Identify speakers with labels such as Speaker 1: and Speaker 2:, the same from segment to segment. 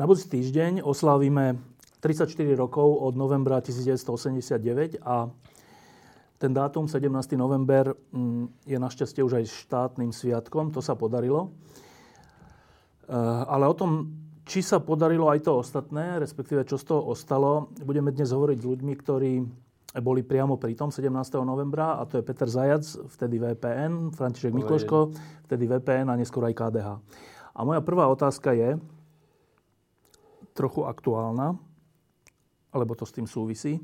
Speaker 1: Na budúci týždeň oslávime 34 rokov od novembra 1989 a ten dátum 17. november mm, je našťastie už aj štátnym sviatkom, to sa podarilo. Eh, ale o tom, či sa podarilo aj to ostatné, respektíve čo z toho ostalo, budeme dnes hovoriť s ľuďmi, ktorí boli priamo pri tom 17. novembra a to je Peter Zajac, vtedy VPN, František Mikloško, vtedy VPN a neskôr aj KDH. A moja prvá otázka je, trochu aktuálna, alebo to s tým súvisí.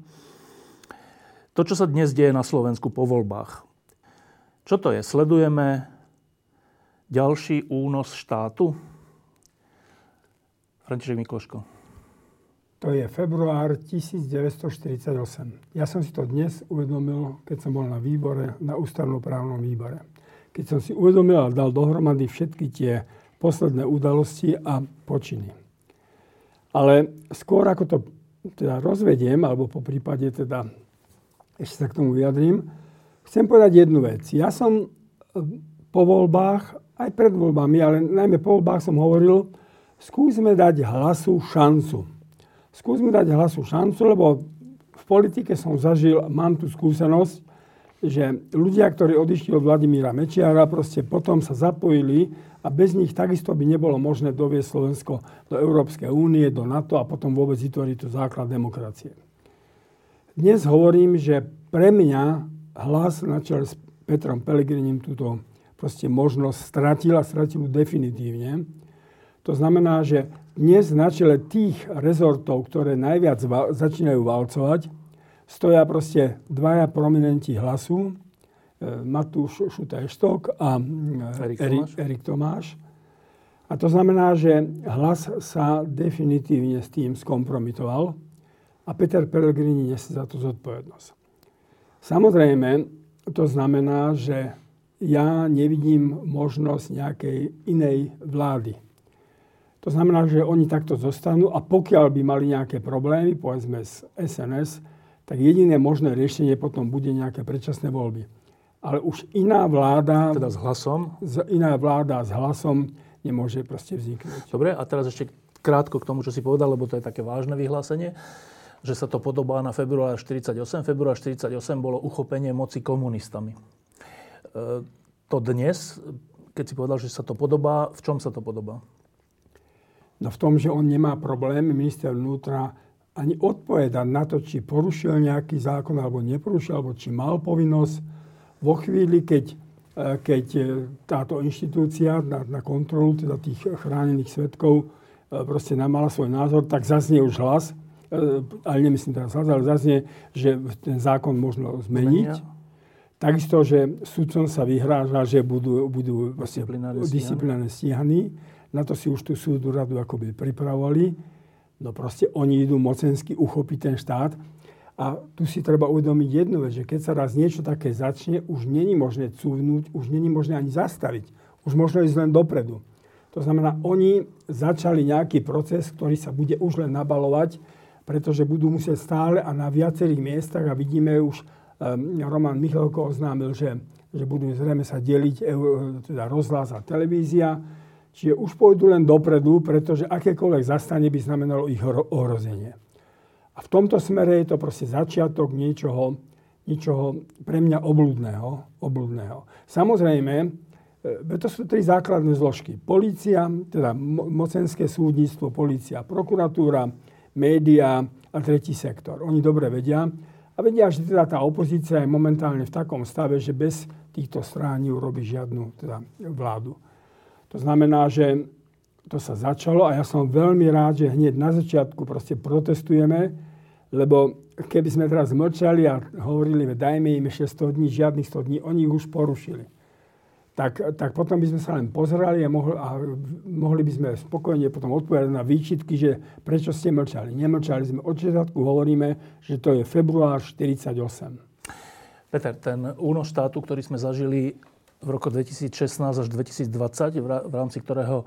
Speaker 1: To, čo sa dnes deje na Slovensku po voľbách. Čo to je? Sledujeme ďalší únos štátu? František Mikloško.
Speaker 2: To je február 1948. Ja som si to dnes uvedomil, keď som bol na výbore, na ústavnoprávnom výbore. Keď som si uvedomil a dal dohromady všetky tie posledné udalosti a počiny. Ale skôr ako to teda rozvediem, alebo po prípade teda ešte sa k tomu vyjadrím, chcem povedať jednu vec. Ja som e, po voľbách, aj pred voľbami, ale najmä po voľbách som hovoril, skúsme dať hlasu šancu. Skúsme dať hlasu šancu, lebo v politike som zažil, mám tu skúsenosť, že ľudia, ktorí odišli od Vladimíra Mečiara, proste potom sa zapojili a bez nich takisto by nebolo možné doviesť Slovensko do Európskej únie, do NATO a potom vôbec vytvoriť tu základ demokracie. Dnes hovorím, že pre mňa hlas na čele s Petrom Pelegrinim túto proste možnosť a stratil definitívne. To znamená, že dnes na čele tých rezortov, ktoré najviac začínajú valcovať, stoja proste dvaja prominenti hlasu, E, Matúš Šutaj-Štok a e, Erik Tomáš. Erik Tomáš. A to znamená, že hlas sa definitívne s tým skompromitoval a Peter Pellegrini nesie za to zodpovednosť. Samozrejme, to znamená, že ja nevidím možnosť nejakej inej vlády. To znamená, že oni takto zostanú a pokiaľ by mali nejaké problémy, povedzme z SNS, tak jediné možné riešenie potom bude nejaké predčasné voľby ale už iná vláda...
Speaker 1: Teda s hlasom?
Speaker 2: Iná vláda s hlasom nemôže proste vzniknúť.
Speaker 1: Dobre, a teraz ešte krátko k tomu, čo si povedal, lebo to je také vážne vyhlásenie, že sa to podobá na február 48. Február 48 bolo uchopenie moci komunistami. E, to dnes, keď si povedal, že sa to podobá, v čom sa to podobá?
Speaker 2: No v tom, že on nemá problém, minister vnútra, ani odpovedať na to, či porušil nejaký zákon alebo neporušil, alebo či mal povinnosť vo chvíli, keď, e, keď e, táto inštitúcia na, na kontrolu teda tých chránených svetkov e, proste namala svoj názor, tak zaznie už hlas, ale nemyslím teraz hlas, ale zaznie, že ten zákon možno zmeniť. Zmenia. Takisto, že sudcom sa vyhráža, že budú, budú disciplinárne stíhaní. Na to si už tú súdu radu akoby pripravovali. No proste oni idú mocensky uchopiť ten štát. A tu si treba uvedomiť jednu vec, že keď sa raz niečo také začne, už není možné cúvnuť, už není možné ani zastaviť. Už možno ísť len dopredu. To znamená, oni začali nejaký proces, ktorý sa bude už len nabalovať, pretože budú musieť stále a na viacerých miestach a vidíme už, um, Roman Michalko oznámil, že, že budú zrejme sa deliť teda rozhlas a televízia, čiže už pôjdu len dopredu, pretože akékoľvek zastane by znamenalo ich ohrozenie. A v tomto smere je to proste začiatok niečoho, niečoho pre mňa obludného. obludného. Samozrejme, e, to sú tri základné zložky. Polícia, teda mocenské súdnictvo, polícia, prokuratúra, média a tretí sektor. Oni dobre vedia a vedia, že teda tá opozícia je momentálne v takom stave, že bez týchto strán neurobi žiadnu teda, vládu. To znamená, že to sa začalo a ja som veľmi rád, že hneď na začiatku proste protestujeme, lebo keby sme teraz mlčali a hovorili, dajme im ešte 100 dní, žiadnych 100 dní, oni už porušili. tak, tak potom by sme sa len pozerali a mohli, a mohli by sme spokojne potom odpovedať na výčitky, že prečo ste mlčali. Nemlčali sme. Od začiatku hovoríme, že to je február 48.
Speaker 1: Peter, ten únos štátu, ktorý sme zažili v roku 2016 až 2020, v rámci ktorého e,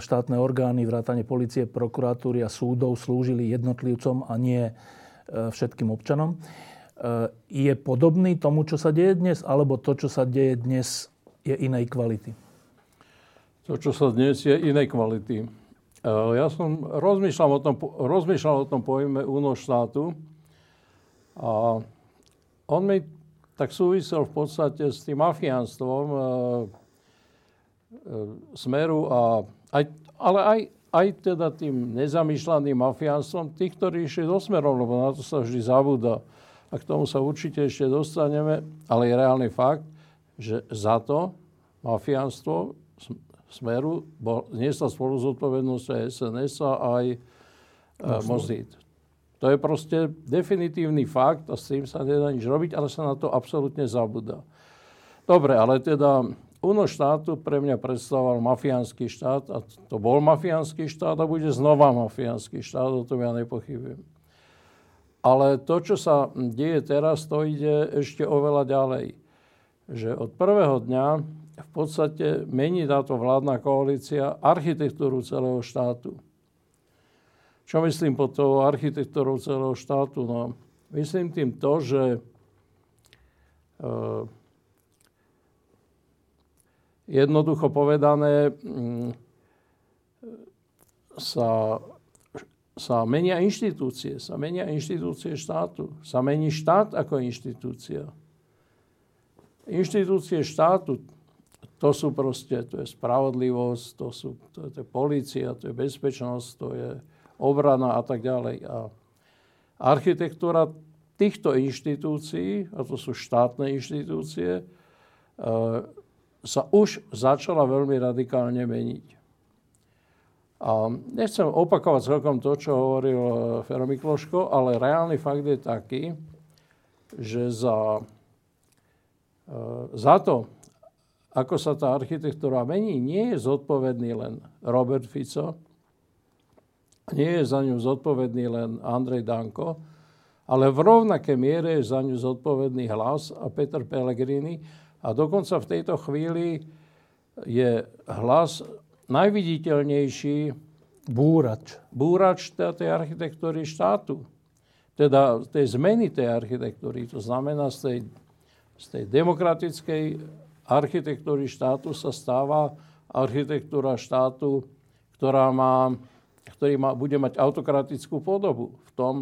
Speaker 1: štátne orgány, vrátane policie, prokuratúry a súdov slúžili jednotlivcom a nie e, všetkým občanom. E, je podobný tomu, čo sa deje dnes, alebo to, čo sa deje dnes, je inej kvality?
Speaker 3: To, čo sa dnes je inej kvality. Ja som rozmýšľal o tom, rozmýšľal o tom pojme únos štátu a on mi tak súvisel v podstate s tým mafiánstvom e, e, smeru, a aj, ale aj, aj teda tým nezamýšľaným mafiánstvom tých, ktorí išli do smerom, lebo na to sa vždy zabúda. A k tomu sa určite ešte dostaneme, ale je reálny fakt, že za to mafiánstvo Smeru bol, niesla spolu zodpovednosť aj SNS a aj no, Mozit. To je proste definitívny fakt a s tým sa nedá nič robiť, ale sa na to absolútne zabúda. Dobre, ale teda UNO štátu pre mňa predstavoval mafiánsky štát a to bol mafiánsky štát a bude znova mafiánsky štát, o tom ja nepochybujem. Ale to, čo sa deje teraz, to ide ešte oveľa ďalej že od prvého dňa v podstate mení táto vládna koalícia architektúru celého štátu. Čo myslím pod tou architektúrou celého štátu? No, myslím tým to, že e, jednoducho povedané mm, sa, sa menia inštitúcie, sa menia inštitúcie štátu, sa mení štát ako inštitúcia. Inštitúcie štátu, to sú proste, to je spravodlivosť, to, sú, to, je, to je policia, to je bezpečnosť, to je obrana a tak ďalej. A architektúra týchto inštitúcií, a to sú štátne inštitúcie, e, sa už začala veľmi radikálne meniť. A nechcem opakovať celkom to, čo hovoril e, Fero Mikloško, ale reálny fakt je taký, že za E, za to, ako sa tá architektúra mení, nie je zodpovedný len Robert Fico, nie je za ňu zodpovedný len Andrej Danko, ale v rovnaké miere je za ňu zodpovedný hlas a Peter Pellegrini a dokonca v tejto chvíli je hlas najviditeľnejší
Speaker 1: búrač,
Speaker 3: búrač tej architektúry štátu. Teda tej zmeny tej architektúry. To znamená z tej z tej demokratickej architektúry štátu sa stáva architektúra štátu, ktorá má, ktorý má, bude mať autokratickú podobu. V tom,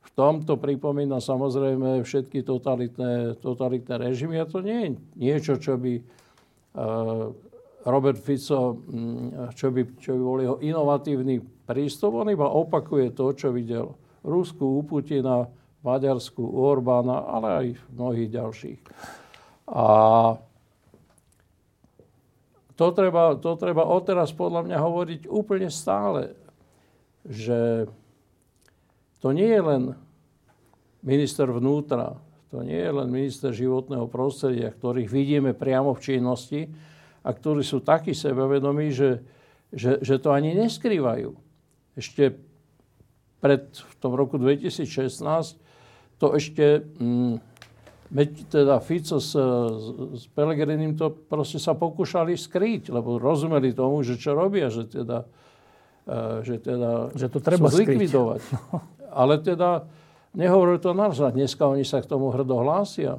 Speaker 3: v tom to pripomína samozrejme všetky totalitné, totalitné režimy a to nie je niečo, čo by uh, Robert Fico, mm, čo by, čo by bol jeho inovatívny prístup. On iba opakuje to, čo videl Rusku u Putina, Maďarsku, u Orbána, ale aj v mnohých ďalších. A to treba, to treba odteraz podľa mňa hovoriť úplne stále, že to nie je len minister vnútra, to nie je len minister životného prostredia, ktorých vidíme priamo v činnosti a ktorí sú takí sebavedomí, že, že, že to ani neskrývajú. Ešte pred, v tom roku 2016 to ešte, mm, teda Fico s, s Pelegrinim to proste sa pokúšali skryť, lebo rozumeli tomu, že čo robia, že teda, že teda
Speaker 1: že to treba
Speaker 3: zlikvidovať. Ale teda nehovorili to naozaj. Dneska oni sa k tomu hrdo hlásia.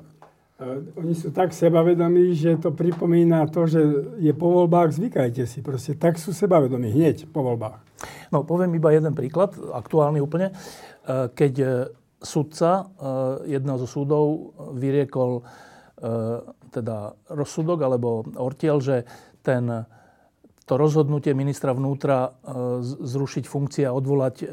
Speaker 2: E, oni sú tak sebavedomí, že to pripomína to, že je po voľbách, zvykajte si. Proste tak sú sebavedomí hneď po voľbách.
Speaker 1: No, poviem iba jeden príklad, aktuálny úplne. E, keď sudca eh, jedného zo súdov vyriekol teda rozsudok alebo ortiel, že ten, to rozhodnutie ministra vnútra eh, zrušiť funkcie a odvolať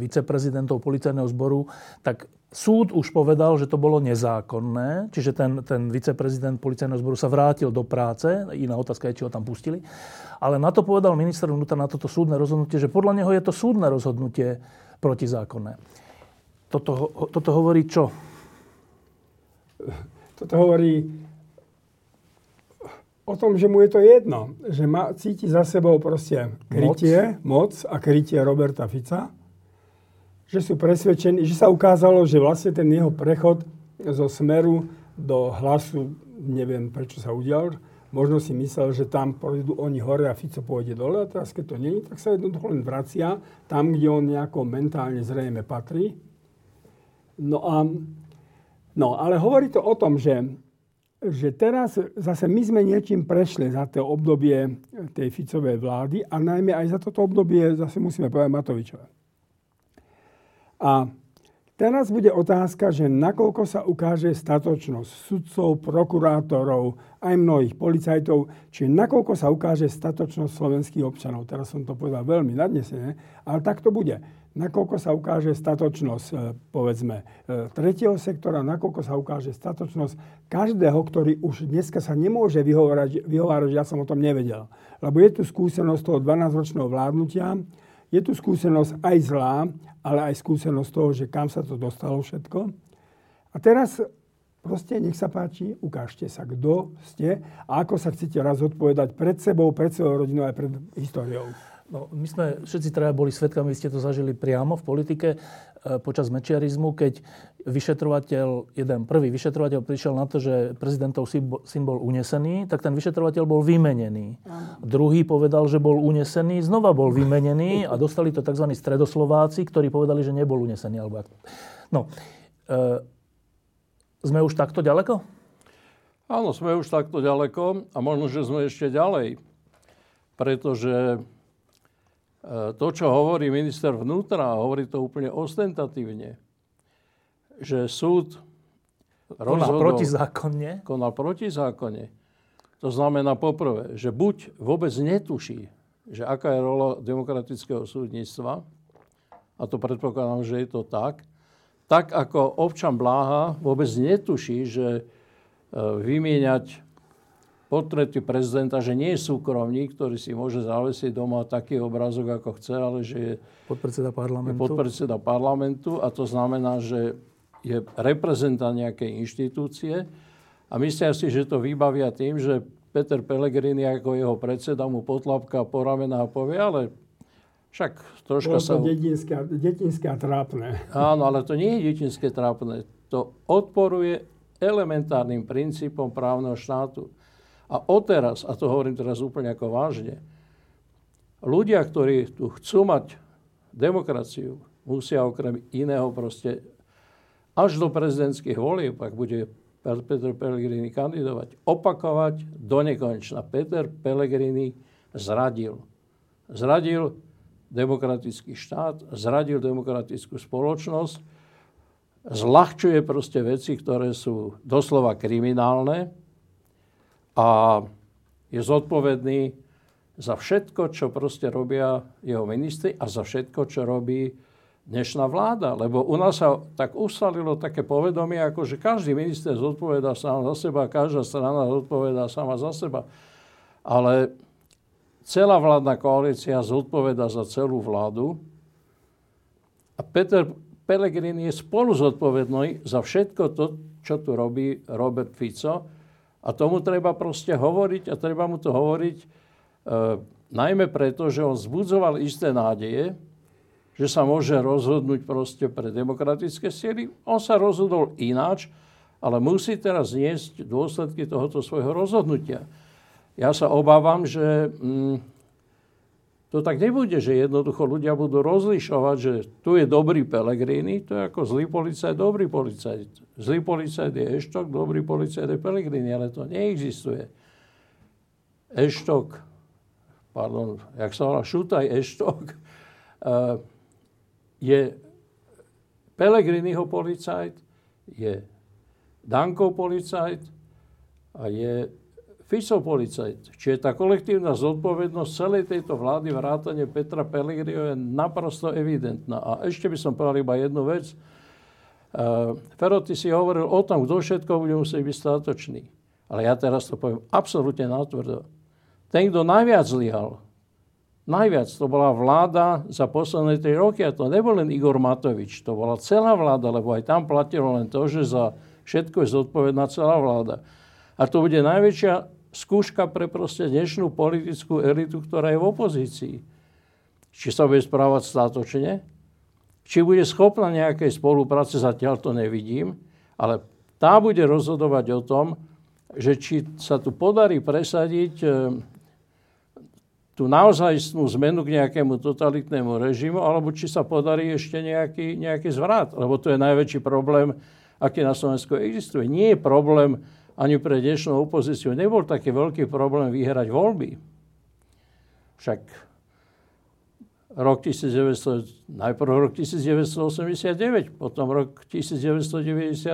Speaker 1: viceprezidentov policajného zboru, tak súd už povedal, že to bolo nezákonné, čiže ten, ten viceprezident policajného zboru sa vrátil do práce, iná otázka je, či ho tam pustili, ale na to povedal minister vnútra, na toto súdne rozhodnutie, že podľa neho je to súdne rozhodnutie protizákonné. Toto, toto hovorí čo?
Speaker 2: Toto hovorí o tom, že mu je to jedno, že má, cíti za sebou proste krytie, moc, moc a krytie Roberta Fica, že sú presvedčení, že sa ukázalo, že vlastne ten jeho prechod zo smeru do hlasu, neviem prečo sa udial, možno si myslel, že tam pôjdu oni hore a Fico pôjde dole a teraz keď to není, tak sa jednoducho len vracia tam, kde on nejako mentálne zrejme patrí. No a No, ale hovorí to o tom, že, že teraz zase my sme niečím prešli za to obdobie tej Ficovej vlády a najmä aj za toto obdobie zase musíme povedať Matovičové. A teraz bude otázka, že nakoľko sa ukáže statočnosť sudcov, prokurátorov, aj mnohých policajtov, či nakoľko sa ukáže statočnosť slovenských občanov. Teraz som to povedal veľmi nadnesene, ale tak to bude nakoľko sa ukáže statočnosť, e, povedzme, e, tretieho sektora, nakoľko sa ukáže statočnosť každého, ktorý už dneska sa nemôže vyhovárať, vyhovárať, ja som o tom nevedel. Lebo je tu skúsenosť toho 12-ročného vládnutia, je tu skúsenosť aj zlá, ale aj skúsenosť toho, že kam sa to dostalo všetko. A teraz proste nech sa páči, ukážte sa, kto ste a ako sa chcete raz odpovedať pred sebou, pred svojou rodinou aj pred históriou.
Speaker 1: No, my sme všetci traja boli svetkami, vy ste to zažili priamo v politike e, počas mečiarizmu, keď vyšetrovateľ, jeden prvý vyšetrovateľ prišiel na to, že prezidentov syn bol unesený, tak ten vyšetrovateľ bol vymenený. Druhý povedal, že bol unesený, znova bol vymenený a dostali to tzv. stredoslováci, ktorí povedali, že nebol unesený. Alebo... No, e, sme už takto ďaleko?
Speaker 3: Áno, sme už takto ďaleko a možno, že sme ešte ďalej. Pretože to, čo hovorí minister vnútra, hovorí to úplne ostentatívne, že súd
Speaker 1: konal protizákonne.
Speaker 3: Konal protizákonne. To znamená poprvé, že buď vôbec netuší, že aká je rola demokratického súdnictva, a to predpokladám, že je to tak, tak ako občan Bláha vôbec netuší, že e, vymieňať portréty prezidenta, že nie je súkromník, ktorý si môže zavesiť doma taký obrazok, ako chce, ale že je
Speaker 1: podpredseda parlamentu.
Speaker 3: Je podpredseda parlamentu a to znamená, že je reprezentant nejakej inštitúcie a myslia si, že to vybavia tým, že Peter Pellegrini ako jeho predseda mu potlapka po ramena a povie, ale však troška
Speaker 2: Bolo to sa... detinské, detinské a trápne.
Speaker 3: Áno, ale to nie je detinské trápne. To odporuje elementárnym princípom právneho štátu. A odteraz, a to hovorím teraz úplne ako vážne, ľudia, ktorí tu chcú mať demokraciu, musia okrem iného proste až do prezidentských volieb, ak bude Peter Pellegrini kandidovať, opakovať do nekonečna. Peter Pellegrini zradil. Zradil demokratický štát, zradil demokratickú spoločnosť, zľahčuje proste veci, ktoré sú doslova kriminálne, a je zodpovedný za všetko, čo proste robia jeho ministri a za všetko, čo robí dnešná vláda. Lebo u nás sa tak usalilo také povedomie, ako že každý minister zodpovedá sám za seba, každá strana zodpovedá sama za seba. Ale celá vládna koalícia zodpoveda za celú vládu a Peter Pellegrini je spolu zodpovedný za všetko to, čo tu robí Robert Fico a tomu treba proste hovoriť a treba mu to hovoriť e, najmä preto, že on zbudzoval isté nádeje, že sa môže rozhodnúť proste pre demokratické sily. On sa rozhodol ináč, ale musí teraz zniesť dôsledky tohoto svojho rozhodnutia. Ja sa obávam, že mm, to tak nebude, že jednoducho ľudia budú rozlišovať, že tu je dobrý Pelegrini, to je ako zlý policajt, dobrý policajt. Zlý policajt je Eštok, dobrý policajt je Pelegrini, ale to neexistuje. Eštok, pardon, jak sa volá, Šutaj Eštok, eh, je Pelegriniho policajt, je Dankov policajt a je Fico policajt. Čiže tá kolektívna zodpovednosť celej tejto vlády vrátane Petra Pellegriniho je naprosto evidentná. A ešte by som povedal iba jednu vec. Uh, Fero, ty si hovoril o tom, kto všetko bude musieť byť statočný. Ale ja teraz to poviem absolútne natvrdo. Ten, kto najviac zlyhal, najviac, to bola vláda za posledné 3 roky a to nebol len Igor Matovič, to bola celá vláda, lebo aj tam platilo len to, že za všetko je zodpovedná celá vláda. A to bude najväčšia skúška pre proste dnešnú politickú elitu, ktorá je v opozícii. Či sa bude správať státočne, či bude schopná nejakej spolupráce, zatiaľ to nevidím, ale tá bude rozhodovať o tom, že či sa tu podarí presadiť e, tú naozajstnú zmenu k nejakému totalitnému režimu, alebo či sa podarí ešte nejaký, nejaký zvrat. Lebo to je najväčší problém, aký na Slovensku existuje. Nie je problém ani pre dnešnú opozíciu nebol taký veľký problém vyhrať voľby. Však rok 1900, najprv rok 1989, potom rok 1998,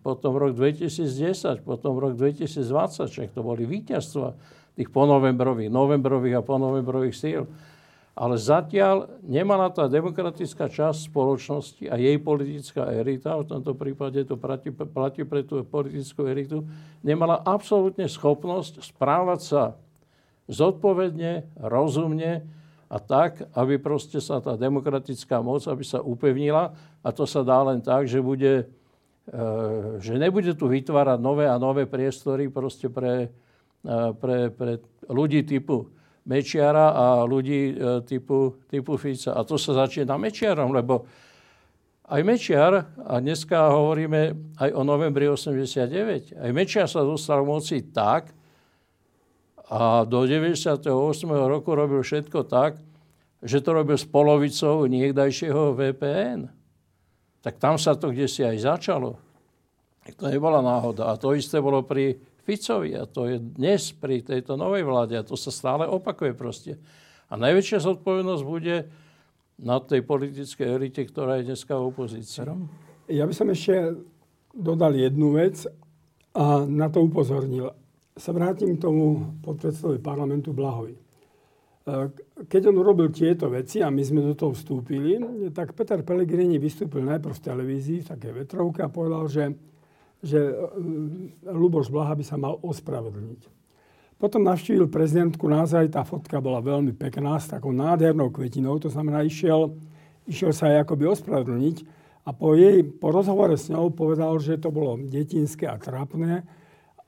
Speaker 3: potom rok 2010, potom rok 2020, však to boli víťazstva tých ponovembrových, novembrových a ponovembrových síl. Ale zatiaľ nemala tá demokratická časť spoločnosti a jej politická elita, v tomto prípade to platí, platí pre tú politickú elitu, nemala absolútne schopnosť správať sa zodpovedne, rozumne a tak, aby proste sa tá demokratická moc, aby sa upevnila. A to sa dá len tak, že bude e, že nebude tu vytvárať nové a nové priestory proste pre, e, pre, pre ľudí typu Mečiara a ľudí e, typu, typu Fica. A to sa začína Mečiarom, lebo aj Mečiar, a dneska hovoríme aj o novembri 89, aj Mečiar sa dostal moci tak, a do 98. roku robil všetko tak, že to robil s polovicou niekdajšieho VPN. Tak tam sa to kde si aj začalo. To nebola náhoda. A to isté bolo pri Ficovi a to je dnes pri tejto novej vláde a to sa stále opakuje proste. A najväčšia zodpovednosť bude na tej politickej elite, ktorá je dneska v opozícii.
Speaker 2: Ja by som ešte dodal jednu vec a na to upozornil. Sa vrátim k tomu podpredsedovi parlamentu Blahovi. E, keď on urobil tieto veci a my sme do toho vstúpili, tak Peter Pellegrini vystúpil najprv v televízii, v vetrovke a povedal, že že e, Luboš Blaha by sa mal ospravedlniť. Potom navštívil prezidentku, naozaj tá fotka bola veľmi pekná, s takou nádhernou kvetinou, to znamená, išiel, išiel sa aj akoby ospravedlniť a po, jej, po rozhovore s ňou povedal, že to bolo detinské a trápne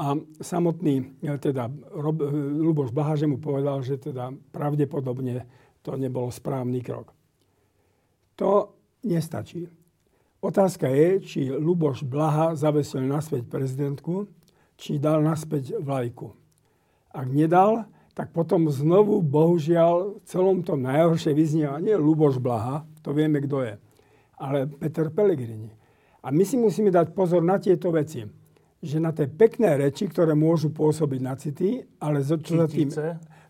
Speaker 2: a samotný, e, teda Rob, e, Luboš Blaha, že mu povedal, že teda pravdepodobne to nebolo správny krok. To nestačí. Otázka je, či Luboš Blaha zavesil naspäť prezidentku, či dal naspäť vlajku. Ak nedal, tak potom znovu, bohužiaľ, v celom tom najhoršie vyznieva nie Luboš Blaha, to vieme, kto je, ale Peter Pellegrini. A my si musíme dať pozor na tieto veci. Že na tie pekné reči, ktoré môžu pôsobiť na city, ale čo za tým...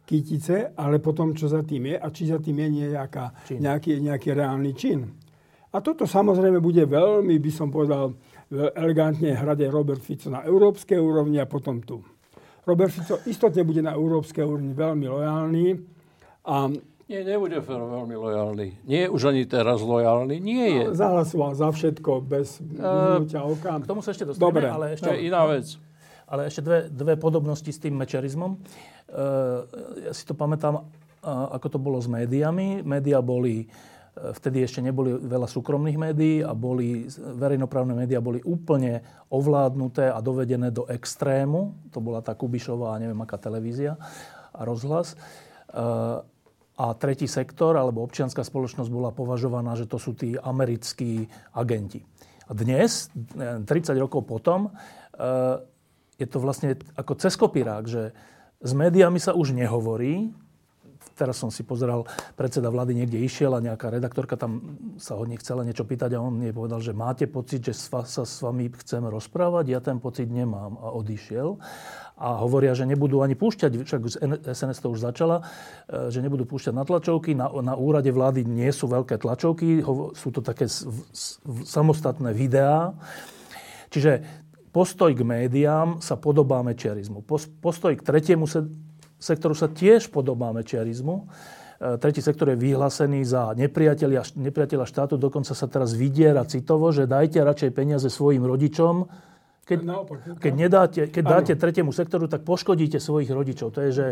Speaker 2: Kytice, ale potom čo za tým je a či za tým je nejaká, nejaký, nejaký reálny čin. A toto samozrejme bude veľmi, by som povedal, elegantne hrať aj Robert Fico na európskej úrovni a potom tu. Robert Fico istotne bude na európskej úrovni veľmi lojálny. A
Speaker 3: nie, nebude veľmi lojálny. Nie je už ani teraz lojálny. Nie je.
Speaker 2: No, zahlasoval za všetko bez minúťa uh, oka.
Speaker 1: K tomu sa ešte dostaneme, Dobre. ale ešte...
Speaker 3: To je iná vec.
Speaker 1: Ale ešte dve, dve podobnosti s tým mečerizmom. Uh, ja si to pamätám, uh, ako to bolo s médiami. Média boli Vtedy ešte neboli veľa súkromných médií a boli, verejnoprávne médiá boli úplne ovládnuté a dovedené do extrému. To bola tá Kubišová neviem aká televízia a rozhlas. Eh, a tretí sektor, alebo občianská spoločnosť bola považovaná, že to sú tí americkí agenti. A dnes, 30 rokov potom, je to vlastne ako cez kopírák, že s médiami sa už nehovorí, teraz som si pozeral, predseda vlády niekde išiel a nejaká redaktorka tam sa od nich chcela niečo pýtať a on jej povedal, že máte pocit, že sa s vami chceme rozprávať, ja ten pocit nemám a odišiel. A hovoria, že nebudú ani púšťať, však SNS to už začala, e, že nebudú púšťať na tlačovky. Na, na úrade vlády nie sú veľké tlačovky, sú to také samostatné videá. Čiže postoj k médiám sa podobá mečerizmu. Postoj k tretiemu sektoru sa tiež podobá mečiarizmu. E, tretí sektor je vyhlásený za nepriateľa, nepriateľa štátu, dokonca sa teraz vydiera citovo, že dajte radšej peniaze svojim rodičom. Keď, keď, nedáte, keď dáte tretiemu sektoru, tak poškodíte svojich rodičov. To je, že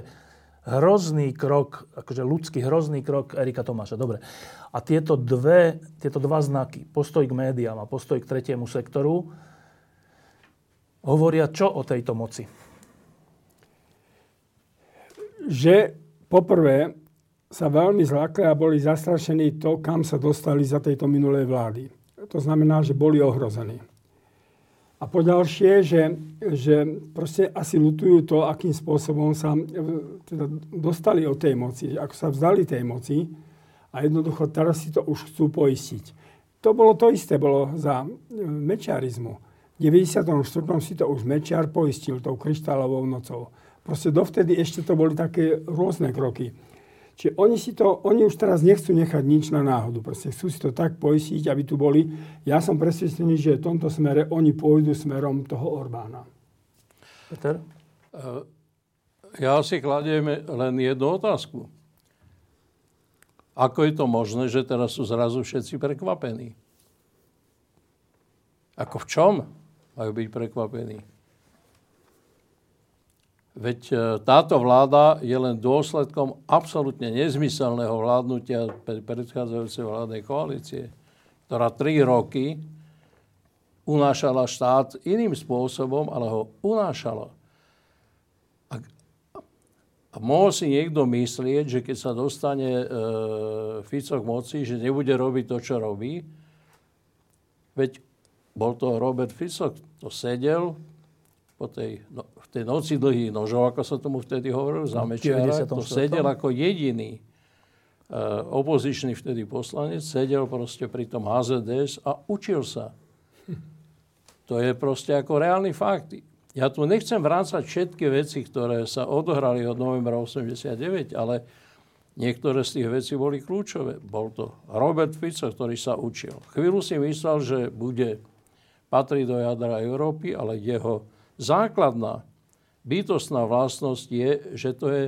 Speaker 1: hrozný krok, akože ľudský hrozný krok Erika Tomáša. Dobre. A tieto, dve, tieto dva znaky, postoj k médiám a postoj k tretiemu sektoru, hovoria čo o tejto moci?
Speaker 2: Že poprvé sa veľmi zlakli a boli zastrašení to, kam sa dostali za tejto minulej vlády. To znamená, že boli ohrození. A poďalšie, že, že proste asi lutujú to, akým spôsobom sa e, teda dostali od tej moci, ako sa vzdali tej moci a jednoducho teraz si to už chcú poistiť. To bolo to isté, bolo za e, mečiarizmu. V 94. si to už Mečiar poistil tou kryštálovou nocou. Proste dovtedy ešte to boli také rôzne kroky. Čiže oni, si to, oni už teraz nechcú nechať nič na náhodu. Proste chcú si to tak poistiť, aby tu boli. Ja som presvedčený, že v tomto smere oni pôjdu smerom toho Orbána.
Speaker 1: Peter?
Speaker 3: Eh, ja si kladiem len jednu otázku. Ako je to možné, že teraz sú zrazu všetci prekvapení? Ako v čom majú byť prekvapení? Veď e, táto vláda je len dôsledkom absolútne nezmyselného vládnutia predchádzajúcej vládnej koalície, ktorá tri roky unášala štát iným spôsobom, ale ho unášala. A, a mohol si niekto myslieť, že keď sa dostane e, Fico k moci, že nebude robiť to, čo robí. Veď bol to Robert Fico, to sedel po tej no, tej noci dlhých nožov, ako sa tomu vtedy hovorilo, za Mečiara, to sedel ako jediný uh, opozičný vtedy poslanec, sedel proste pri tom HZDS a učil sa. To je proste ako reálny fakt. Ja tu nechcem vrácať všetky veci, ktoré sa odohrali od novembra 89, ale niektoré z tých vecí boli kľúčové. Bol to Robert Fico, ktorý sa učil. Chvíľu si myslel, že bude patriť do jadra Európy, ale jeho základná bytostná vlastnosť je, že to je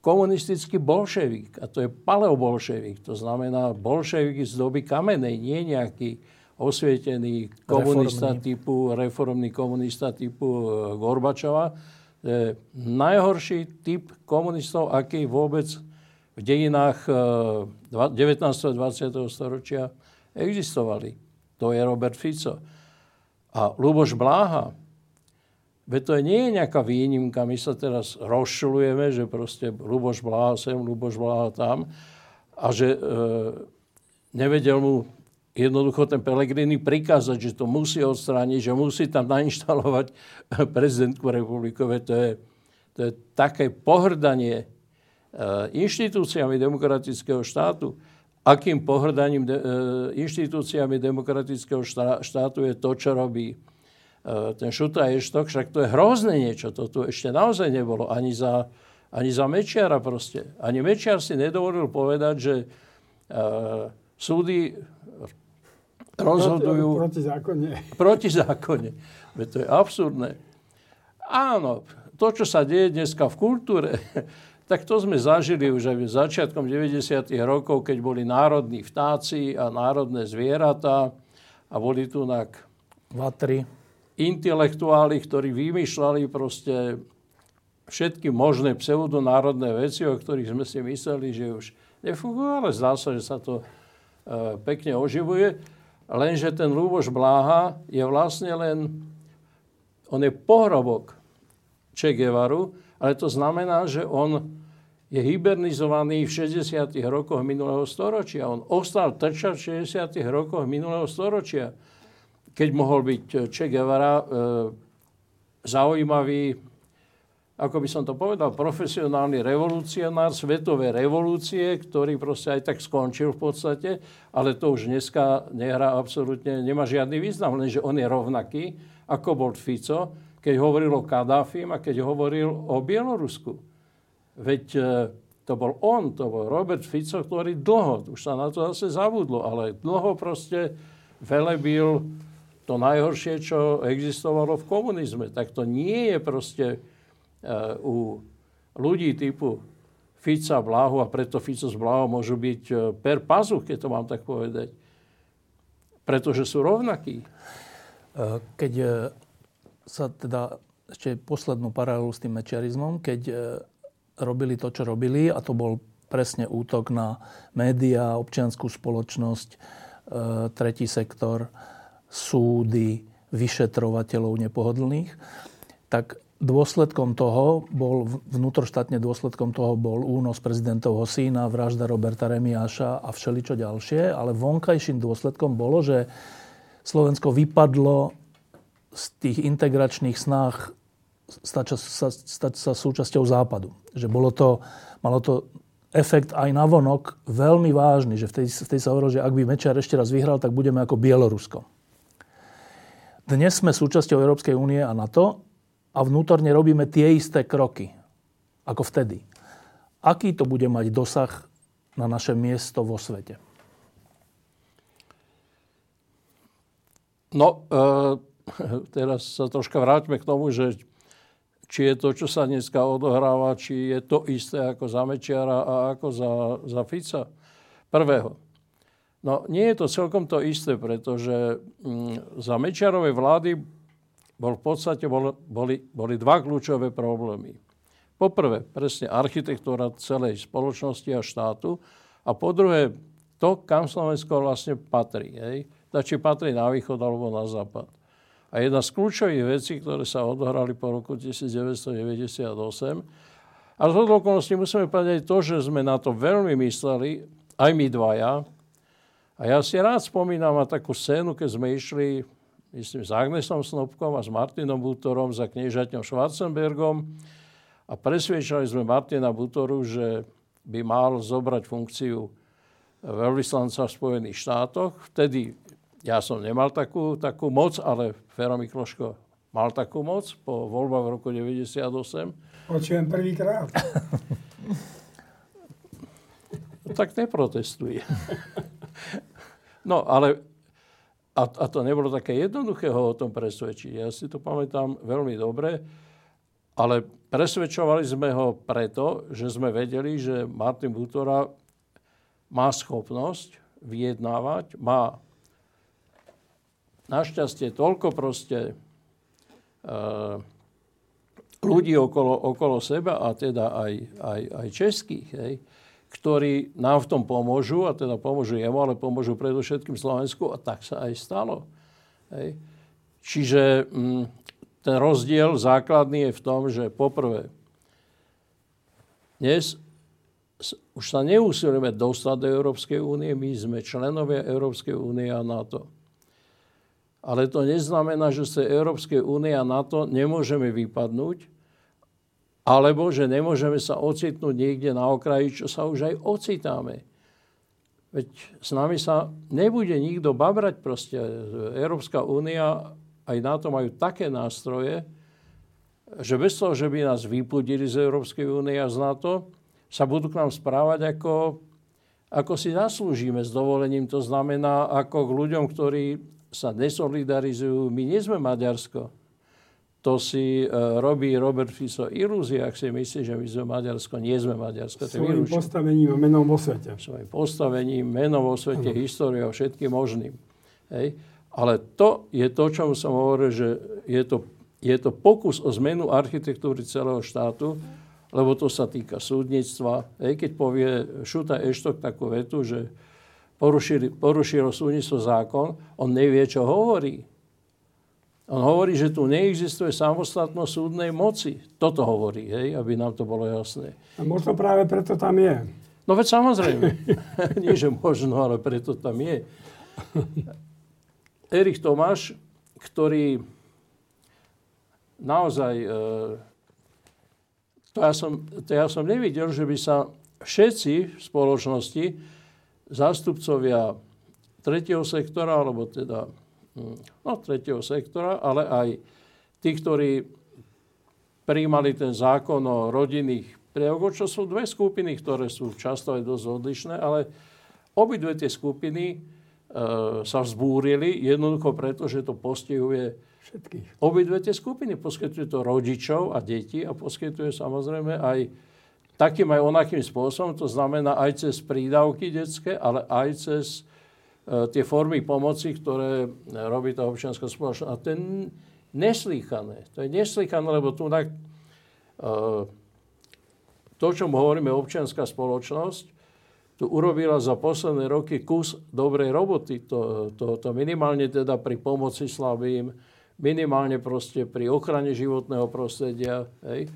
Speaker 3: komunistický bolševík a to je paleobolševík. To znamená bolševík z doby kamenej, nie nejaký osvietený komunista reformný. typu, reformný komunista typu e, Gorbačova. Je najhorší typ komunistov, aký vôbec v dejinách 19. a 20. storočia existovali. To je Robert Fico. A Luboš Bláha, Veď to nie je nejaká výnimka. My sa teraz rozšľujeme, že proste Luboš Bláha sem, Luboš Bláha tam. A že e, nevedel mu jednoducho ten Pelegrini prikázať, že to musí odstrániť, že musí tam nainštalovať prezidentku republikové. To je, to je také pohrdanie e, inštitúciami demokratického štátu. Akým pohrdaním de, e, inštitúciami demokratického štátu je to, čo robí ten šutra ještok, však to je hrozné niečo, to tu ešte naozaj nebolo, ani za, ani za Mečiara proste. Ani Mečiar si nedovolil povedať, že uh, súdy rozhodujú...
Speaker 2: Proti zákone.
Speaker 3: Proti zákone. Veď to je absurdné. Áno, to, čo sa deje dneska v kultúre, tak to sme zažili už aj začiatkom 90. rokov, keď boli národní vtáci a národné zvieratá a boli tu na...
Speaker 1: Vatry
Speaker 3: intelektuáli, ktorí vymýšľali proste všetky možné pseudonárodné veci, o ktorých sme si mysleli, že už nefungujú, ale zdá sa, že sa to e, pekne oživuje. Lenže ten Lúboš Bláha je vlastne len, on je pohrobok Che Guevaru, ale to znamená, že on je hibernizovaný v 60. rokoch minulého storočia. On ostal trčať v 60. rokoch minulého storočia keď mohol byť eh, Che Guevara e, zaujímavý, ako by som to povedal, profesionálny revolucionár svetové revolúcie, ktorý proste aj tak skončil v podstate, ale to už dneska nehrá absolútne, nemá žiadny význam, lenže on je rovnaký, ako bol Fico, keď hovoril o Kadáfim a keď hovoril o Bielorusku. Veď e, to bol on, to bol Robert Fico, ktorý dlho, už sa na to zase zabudlo, ale dlho proste velebil to najhoršie, čo existovalo v komunizme. Tak to nie je proste uh, u ľudí typu Fica, Blahu a preto Fico s Blahu môžu byť uh, per pazuch, keď to mám tak povedať. Pretože sú rovnakí.
Speaker 1: E, keď sa teda ešte poslednú paralelu s tým mečiarizmom, keď robili to, čo robili, a to bol presne útok na médiá, občianskú spoločnosť, tretí sektor, súdy, vyšetrovateľov nepohodlných, tak dôsledkom toho bol, vnútroštátne dôsledkom toho bol únos prezidentovho sína, vražda Roberta Remiáša a všeličo ďalšie, ale vonkajším dôsledkom bolo, že Slovensko vypadlo z tých integračných snách stať sa, stať sa súčasťou západu. Že bolo to, malo to efekt aj na vonok veľmi vážny, že vtedy, vtedy sa hovorilo, že ak by Mečiar ešte raz vyhral, tak budeme ako Bielorusko. Dnes sme súčasťou Európskej únie a NATO a vnútorne robíme tie isté kroky ako vtedy. Aký to bude mať dosah na naše miesto vo svete?
Speaker 3: No, e, teraz sa troška vráťme k tomu, že či je to, čo sa dneska odohráva, či je to isté ako za Mečiara a ako za, za Fica prvého. No, nie je to celkom to isté, pretože mm, za Mečiarovej vlády bol v podstate bol, boli, boli dva kľúčové problémy. Poprvé, presne architektúra celej spoločnosti a štátu a po druhé, to, kam Slovensko vlastne patrí. Hej? Či patrí na východ alebo na západ. A jedna z kľúčových vecí, ktoré sa odohrali po roku 1998, a z okolností musíme povedať to, že sme na to veľmi mysleli, aj my dvaja. A ja si rád spomínam na takú scénu, keď sme išli myslím, s Agnesom Snobkom a s Martinom Butorom za kniežaťom Schwarzenbergom a presviečali sme Martina Butoru, že by mal zobrať funkciu veľvyslanca v Spojených štátoch. Vtedy ja som nemal takú, takú moc, ale Fero Mikloško mal takú moc po voľbách v roku 1998.
Speaker 2: Počujem prvýkrát.
Speaker 3: tak neprotestuje. No, ale a, a to nebolo také jednoduché ho o tom presvedčiť. Ja si to pamätám veľmi dobre, ale presvedčovali sme ho preto, že sme vedeli, že Martin Butora má schopnosť vyjednávať, má našťastie toľko proste e, ľudí okolo, okolo seba a teda aj, aj, aj českých, hej, ktorí nám v tom pomôžu, a teda pomôžu jemu, ale pomôžu predovšetkým Slovensku a tak sa aj stalo. Hej. Čiže m, mm, ten rozdiel základný je v tom, že poprvé, dnes už sa neúsilujeme dostať do Európskej únie, my sme členovia Európskej únie a NATO. Ale to neznamená, že sa Európskej únie a NATO nemôžeme vypadnúť, alebo že nemôžeme sa ocitnúť niekde na okraji, čo sa už aj ocitáme. Veď s nami sa nebude nikto babrať proste. Európska únia aj na to majú také nástroje, že bez toho, že by nás vypudili z Európskej únie a z NATO, sa budú k nám správať ako, ako si zaslúžime s dovolením. To znamená ako k ľuďom, ktorí sa desolidarizujú. My nie sme Maďarsko to si uh, robí Robert Fico ilúzie, ak si myslí, že my sme Maďarsko. Nie sme Maďarsko.
Speaker 2: Svojím postavením a menom vo svete.
Speaker 3: Svojím postavením, menom vo svete, ano. históriou, všetkým možným. Hej. Ale to je to, čo som hovoril, že je to, je to pokus o zmenu architektúry celého štátu, lebo to sa týka súdnictva. Hej, keď povie Šuta Eštok takú vetu, že porušilo súdnictvo zákon, on nevie, čo hovorí. On hovorí, že tu neexistuje samostatnosť súdnej moci. Toto hovorí, hej, aby nám to bolo jasné.
Speaker 2: A možno práve preto tam je.
Speaker 3: No veď samozrejme. Nie, že možno, ale preto tam je. Erich Tomáš, ktorý naozaj... E, to ja, som, to ja som nevidel, že by sa všetci v spoločnosti, zástupcovia tretieho sektora, alebo teda no, tretieho sektora, ale aj tí, ktorí príjmali ten zákon o rodinných prievogoch, čo sú dve skupiny, ktoré sú často aj dosť odlišné, ale obidve tie skupiny e, sa vzbúrili jednoducho preto, že to postihuje všetkých. Obidve tie skupiny poskytuje to rodičov a deti a poskytuje samozrejme aj takým aj onakým spôsobom, to znamená aj cez prídavky detské, ale aj cez tie formy pomoci, ktoré robí tá občianská spoločnosť. A to je neslýchané. To je neslýchané, lebo tu tak, e, to, čo hovoríme občianská spoločnosť, tu urobila za posledné roky kus dobrej roboty. To, to, to minimálne teda pri pomoci slabým, minimálne proste pri ochrane životného prostredia. Hej.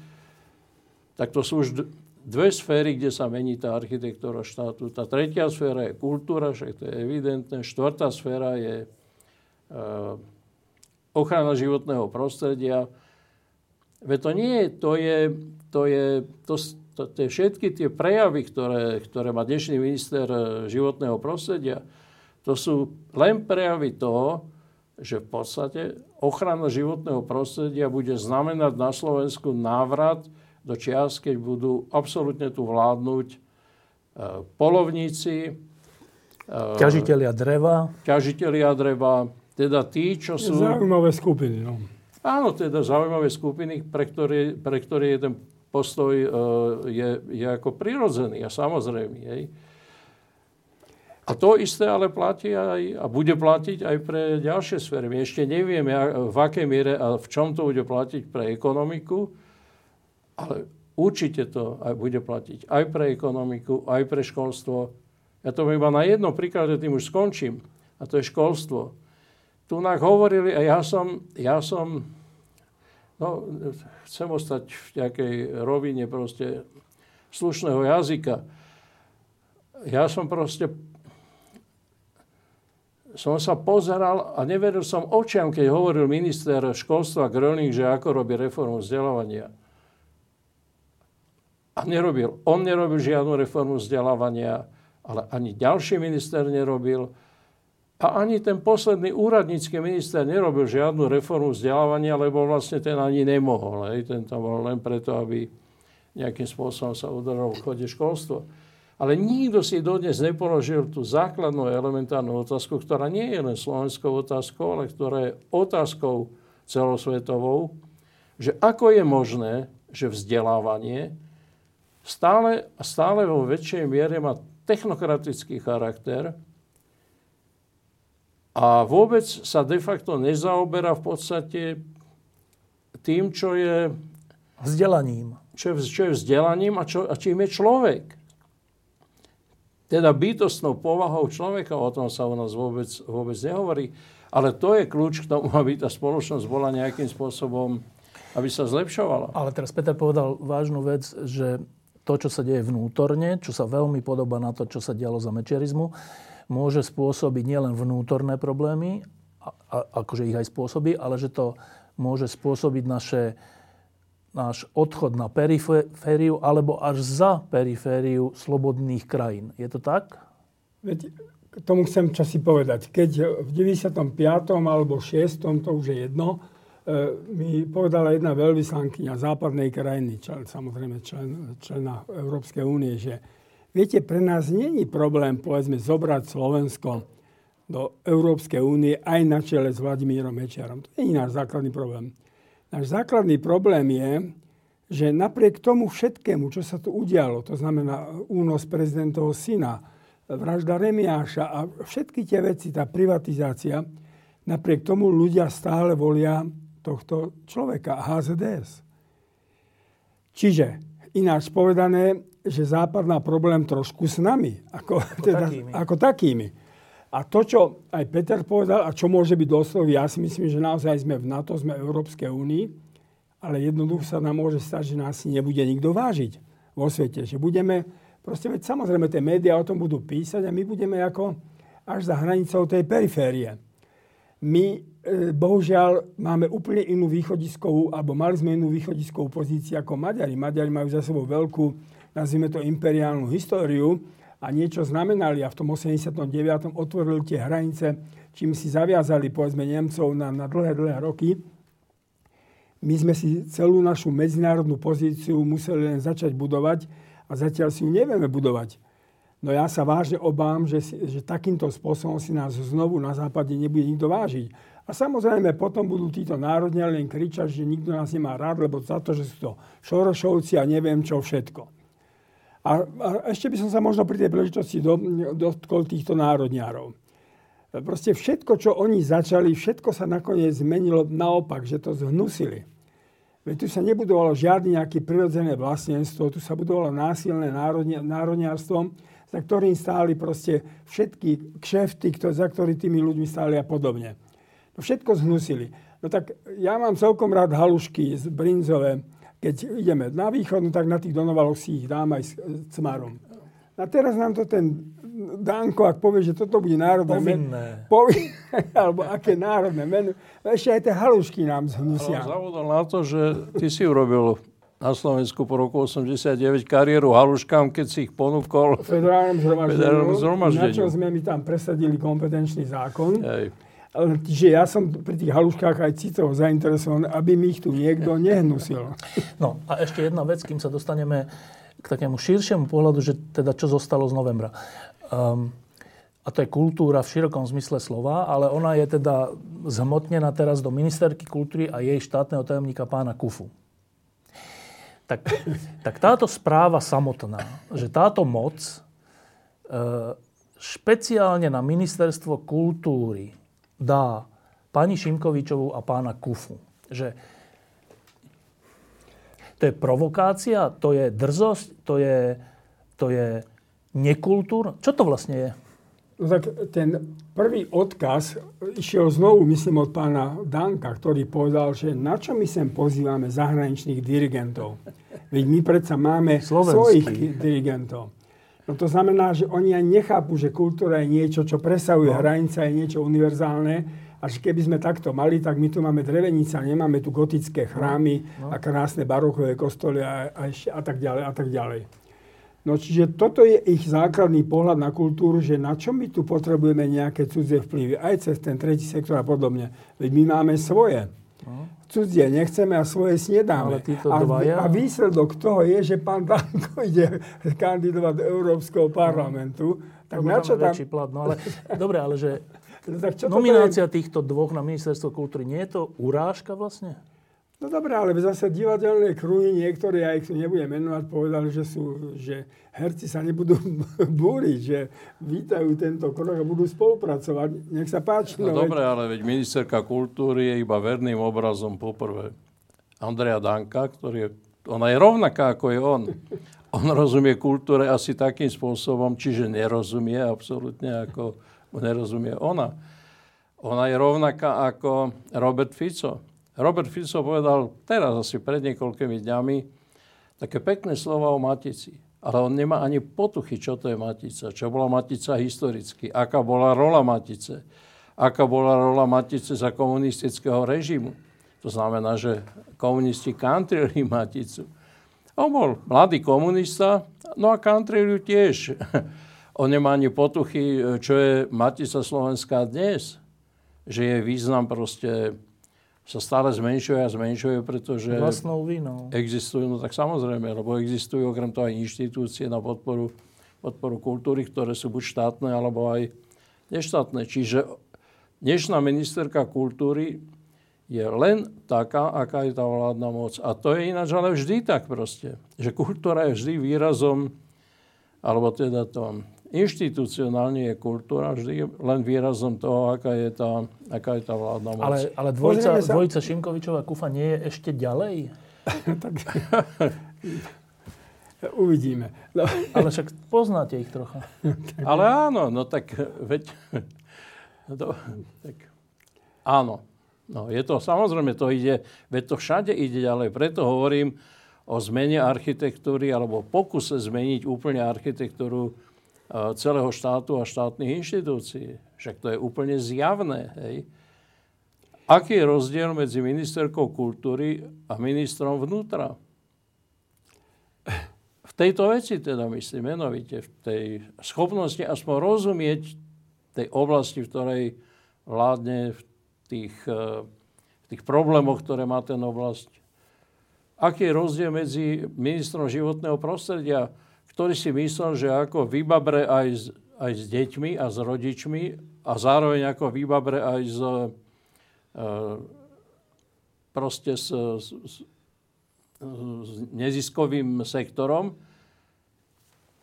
Speaker 3: Tak to sú už dve sféry, kde sa mení tá architektúra štátu. Tá tretia sféra je kultúra, však to je evidentné. Štvrtá sféra je uh, ochrana životného prostredia. Veď to nie je, to je, to je, to, to, je všetky tie prejavy, ktoré, ktoré má dnešný minister e, životného prostredia, to sú len prejavy toho, že v podstate ochrana životného prostredia bude znamenať na Slovensku návrat do čias, keď budú absolútne tu vládnuť e, polovníci,
Speaker 1: e, ťažitelia dreva.
Speaker 3: Ťažitelia dreva, teda tí, čo sú...
Speaker 2: Zaujímavé skupiny, no.
Speaker 3: Áno, teda zaujímavé skupiny, pre ktoré, pre ktoré je ten postoj e, je, je ako prirodzený a samozrejmý. Hej. A to isté ale platí aj, a bude platiť aj pre ďalšie sféry. My ešte nevieme, v akej miere a v čom to bude platiť pre ekonomiku, ale určite to aj bude platiť aj pre ekonomiku, aj pre školstvo. Ja to iba na jednom príklade, tým už skončím. A to je školstvo. Tu nám hovorili, a ja som, ja som no, chcem ostať v nejakej rovine proste slušného jazyka. Ja som proste som sa pozeral a neveril som očiam, keď hovoril minister školstva Gröning, že ako robí reformu vzdelávania. A nerobil. On nerobil žiadnu reformu vzdelávania, ale ani ďalší minister nerobil. A ani ten posledný úradnícky minister nerobil žiadnu reformu vzdelávania, lebo vlastne ten ani nemohol. Hej. Ten tam bol len preto, aby nejakým spôsobom sa udržal v chode školstva. Ale nikto si dodnes nepoložil tú základnú elementárnu otázku, ktorá nie je len slovenskou otázkou, ale ktorá je otázkou celosvetovou, že ako je možné, že vzdelávanie stále, stále vo väčšej miere má technokratický charakter a vôbec sa de facto nezaoberá v podstate tým, čo je...
Speaker 1: Vzdelaním.
Speaker 3: Čo je, čo je vzdelaním a, čo, a čím je človek teda bytostnou povahou človeka, o tom sa u nás vôbec, vôbec nehovorí. Ale to je kľúč k tomu, aby tá spoločnosť bola nejakým spôsobom, aby sa zlepšovala.
Speaker 1: Ale teraz Peter povedal vážnu vec, že to, čo sa deje vnútorne, čo sa veľmi podobá na to, čo sa dialo za mečiarizmu, môže spôsobiť nielen vnútorné problémy, a, a, akože ich aj spôsobí, ale že to môže spôsobiť naše náš odchod na perifériu alebo až za perifériu slobodných krajín. Je to tak?
Speaker 2: Veď k tomu chcem časy povedať. Keď v 95. alebo 6. to už je jedno, mi povedala jedna veľvyslankyňa západnej krajiny, člen, samozrejme člen, člena Európskej únie, že viete, pre nás není problém, povedzme, zobrať Slovensko do Európskej únie aj na čele s Vladimírom Mečiarom. To je náš základný problém. Náš základný problém je, že napriek tomu všetkému, čo sa tu udialo, to znamená únos prezidentovho syna, vražda Remiáša a všetky tie veci, tá privatizácia, napriek tomu ľudia stále volia tohto človeka, HZDS. Čiže ináč povedané, že Západ má problém trošku s nami, ako, ako, teda, takými. ako takými. A to, čo aj Peter povedal, a čo môže byť doslov, ja si myslím, že naozaj sme v NATO, sme v Európskej únii, ale jednoducho sa nám môže stať, že nás nebude nikto vážiť vo svete. Že budeme, proste veď samozrejme tie médiá o tom budú písať a my budeme ako až za hranicou tej periférie. My e, bohužiaľ máme úplne inú východiskovú, alebo mali sme inú východiskovú pozíciu ako Maďari. Maďari majú za sebou veľkú, nazvime to imperiálnu históriu, a niečo znamenali a v tom 89. otvorili tie hranice, čím si zaviazali povedzme Nemcov na, na dlhé, dlhé roky. My sme si celú našu medzinárodnú pozíciu museli len začať budovať a zatiaľ si ju nevieme budovať. No ja sa vážne obám, že, že takýmto spôsobom si nás znovu na západe nebude nikto vážiť. A samozrejme potom budú títo národne len kričať, že nikto nás nemá rád, lebo za to, že sú to šorošovci a neviem čo všetko. A, a ešte by som sa možno pri tej príležitosti do, dotkol týchto národňárov. Proste všetko, čo oni začali, všetko sa nakoniec zmenilo naopak, že to zhnusili. Veď tu sa nebudovalo žiadne nejaké prirodzené vlastnenstvo, tu sa budovalo násilné národňárstvo, za ktorým stáli proste všetky kšefty, za ktorými tými ľuďmi stáli a podobne. No všetko zhnusili. No tak ja mám celkom rád halušky z brinzové. Keď ideme na východ, no tak na tých donovaloch si ich dám aj s, cmarom. A teraz nám to ten Danko, ak povie, že toto bude národné
Speaker 1: Povinné.
Speaker 2: meno. Povinné. alebo aké národné meno. No ešte aj tie halušky nám zhnusia.
Speaker 3: Ale zavodol na to, že ty si urobil na Slovensku po roku 89 kariéru haluškám, keď si ich ponúkol.
Speaker 2: Federálnom zhromaždeniu,
Speaker 3: Federálnom zhromaždeniu.
Speaker 2: na čo sme mi tam presadili kompetenčný zákon.
Speaker 3: Hej.
Speaker 2: Ale Čiže ja som pri tých haluškách aj citovo zainteresovaný, aby mi ich tu niekto nehnusil.
Speaker 1: No a ešte jedna vec, kým sa dostaneme k takému širšiemu pohľadu, že teda čo zostalo z novembra. Um, a to je kultúra v širokom zmysle slova, ale ona je teda zhmotnená teraz do ministerky kultúry a jej štátneho tajomníka pána Kufu. Tak, tak táto správa samotná, že táto moc e, špeciálne na ministerstvo kultúry dá pani Šimkovičovú a pána Kufu. Že to je provokácia, to je drzosť, to je, to je nekultúr. Čo to vlastne je?
Speaker 2: No tak ten prvý odkaz išiel znovu, myslím, od pána Danka, ktorý povedal, že na čo my sem pozývame zahraničných dirigentov? Veď my predsa máme
Speaker 1: Slovenský.
Speaker 2: svojich dirigentov. No to znamená, že oni aj nechápu, že kultúra je niečo, čo presahuje no. hranice, je niečo univerzálne. A že keby sme takto mali, tak my tu máme drevenice, nemáme tu gotické chrámy no. a krásne barokové kostoly a, a, ešte, a tak ďalej a tak ďalej. No čiže toto je ich základný pohľad na kultúru, že na čo my tu potrebujeme nejaké cudzie vplyvy, aj cez ten tretí sektor a podobne. Veď my máme svoje.
Speaker 1: No.
Speaker 2: Cudzie nechceme a svoje snedáme.
Speaker 1: Ale
Speaker 2: a,
Speaker 1: dvaja-
Speaker 2: a výsledok toho je, že pán Danko ide kandidovať do Európskeho parlamentu. Tak
Speaker 1: Lebo
Speaker 2: na čo tam...
Speaker 1: plat. No ale, dobre, ale že
Speaker 2: No, tak čo
Speaker 1: nominácia týchto dvoch na ministerstvo kultúry, nie je to urážka vlastne?
Speaker 2: No dobré, ale zase divadelné kruhy, niektoré, ja ich nebudem menovať, povedali, že, sú, že herci sa nebudú búriť, že vítajú tento krok a budú spolupracovať. Nech sa páči.
Speaker 3: No,
Speaker 2: veď-
Speaker 3: dobre, ale veď ministerka kultúry je iba verným obrazom poprvé. Andrea Danka, ktorý je, ona je rovnaká ako je on. On rozumie kultúre asi takým spôsobom, čiže nerozumie absolútne ako nerozumie ona. Ona je rovnaká ako Robert Fico. Robert Fico povedal teraz asi pred niekoľkými dňami také pekné slova o Matici. Ale on nemá ani potuchy, čo to je Matica, čo bola Matica historicky, aká bola rola Matice, aká bola rola Matice za komunistického režimu. To znamená, že komunisti kantrili Maticu. On bol mladý komunista, no a kantrili tiež. On nemá ani potuchy, čo je Matica Slovenská dnes. Že je význam proste sa stále zmenšuje a zmenšuje, pretože
Speaker 1: Vlastnou vinou.
Speaker 3: existujú, no tak samozrejme, lebo existujú okrem toho aj inštitúcie na podporu, podporu kultúry, ktoré sú buď štátne, alebo aj neštátne. Čiže dnešná ministerka kultúry je len taká, aká je tá vládna moc. A to je ináč ale vždy tak proste. Že kultúra je vždy výrazom, alebo teda to inštitucionálne je kultúra vždy len výrazom toho, aká je tá, aká je tá vládna moc.
Speaker 1: Ale, ale dvojica,
Speaker 2: sa-
Speaker 1: dvojica Šimkovičová Kufa nie je ešte ďalej?
Speaker 2: tak... Uvidíme. No,
Speaker 1: Ale však poznáte ich trocha.
Speaker 3: Ale áno, no tak veď... To, tak, áno. No, je to, samozrejme, to ide, veď to všade ide ďalej. Preto hovorím o zmene architektúry alebo pokuse zmeniť úplne architektúru celého štátu a štátnych inštitúcií. Však to je úplne zjavné. Hej. Aký je rozdiel medzi ministerkou kultúry a ministrom vnútra? V tejto veci teda myslím menovite, v tej schopnosti aspoň rozumieť tej oblasti, v ktorej vládne v tých, eh, v tých problémoch, ktoré má ten oblasť. Aký je rozdiel medzi ministrom životného prostredia, ktorý si myslel, že ako vybabre aj s, aj s deťmi a s rodičmi a zároveň ako vybabre aj s, eh, proste s, s, s, s neziskovým sektorom.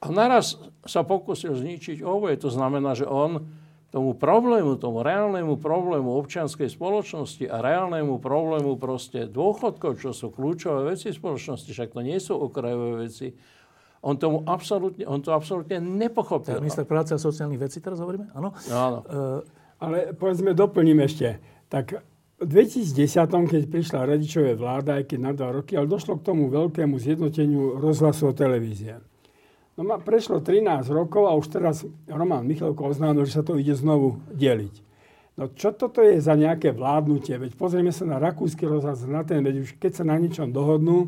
Speaker 3: A naraz sa pokusil zničiť oboje. To znamená, že on tomu problému, tomu reálnemu problému občianskej spoločnosti a reálnemu problému proste dôchodkov, čo sú kľúčové veci spoločnosti, však to nie sú okrajové veci, on, tomu absolútne, on to absolútne nepochopil.
Speaker 1: Tak minister práce a sociálnych vecí teraz hovoríme? Áno.
Speaker 3: Áno.
Speaker 1: E,
Speaker 2: ale povedzme, doplním ešte. Tak v 2010, keď prišla radičové vláda, aj keď na dva roky, ale došlo k tomu veľkému zjednoteniu rozhlasu a televízie. No ma prešlo 13 rokov a už teraz Roman Michalko oznámil, že sa to ide znovu deliť. No čo toto je za nejaké vládnutie? Veď pozrieme sa na rakúsky rozhlas, na ten, veď už keď sa na ničom dohodnú,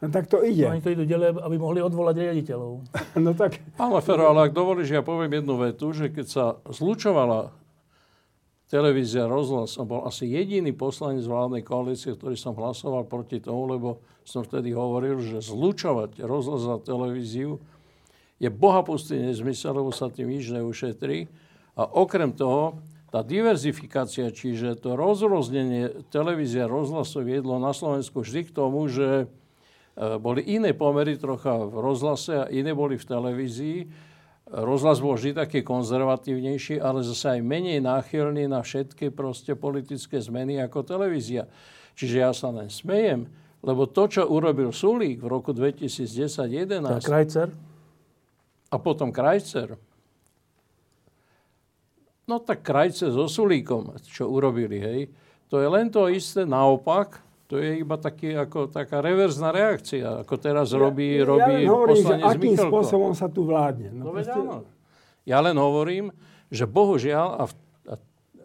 Speaker 2: no tak to ide.
Speaker 1: No, oni to idú ďalej, aby mohli odvolať riaditeľov.
Speaker 2: no tak...
Speaker 3: Pán Lefero, ale ak dovolíš, ja poviem jednu vetu, že keď sa zlučovala televízia rozhlas som bol asi jediný poslanec vládnej koalície, ktorý som hlasoval proti tomu, lebo som vtedy hovoril, že zlučovať rozhlas a televíziu je bohapustý nezmysel, lebo sa tým nič neušetrí. A okrem toho, tá diverzifikácia, čiže to rozroznenie televízia rozhlasu viedlo na Slovensku vždy k tomu, že boli iné pomery trocha v rozhlase a iné boli v televízii rozhlas bol vždy taký konzervatívnejší, ale zase aj menej náchylný na všetky proste politické zmeny ako televízia. Čiže ja sa len smejem, lebo to, čo urobil Sulík v roku 2010-2011...
Speaker 1: Tak Krajcer?
Speaker 3: A potom Krajcer. No tak Krajcer so Sulíkom, čo urobili, hej. To je len to isté naopak, to je iba taký, ako, taká reverzná reakcia, ako teraz robí, ja, robí
Speaker 2: ja
Speaker 3: hovorím,
Speaker 2: poslanec že akým Michalko. spôsobom sa tu vládne.
Speaker 3: No, no proste... Ja len hovorím, že bohužiaľ, a v, a,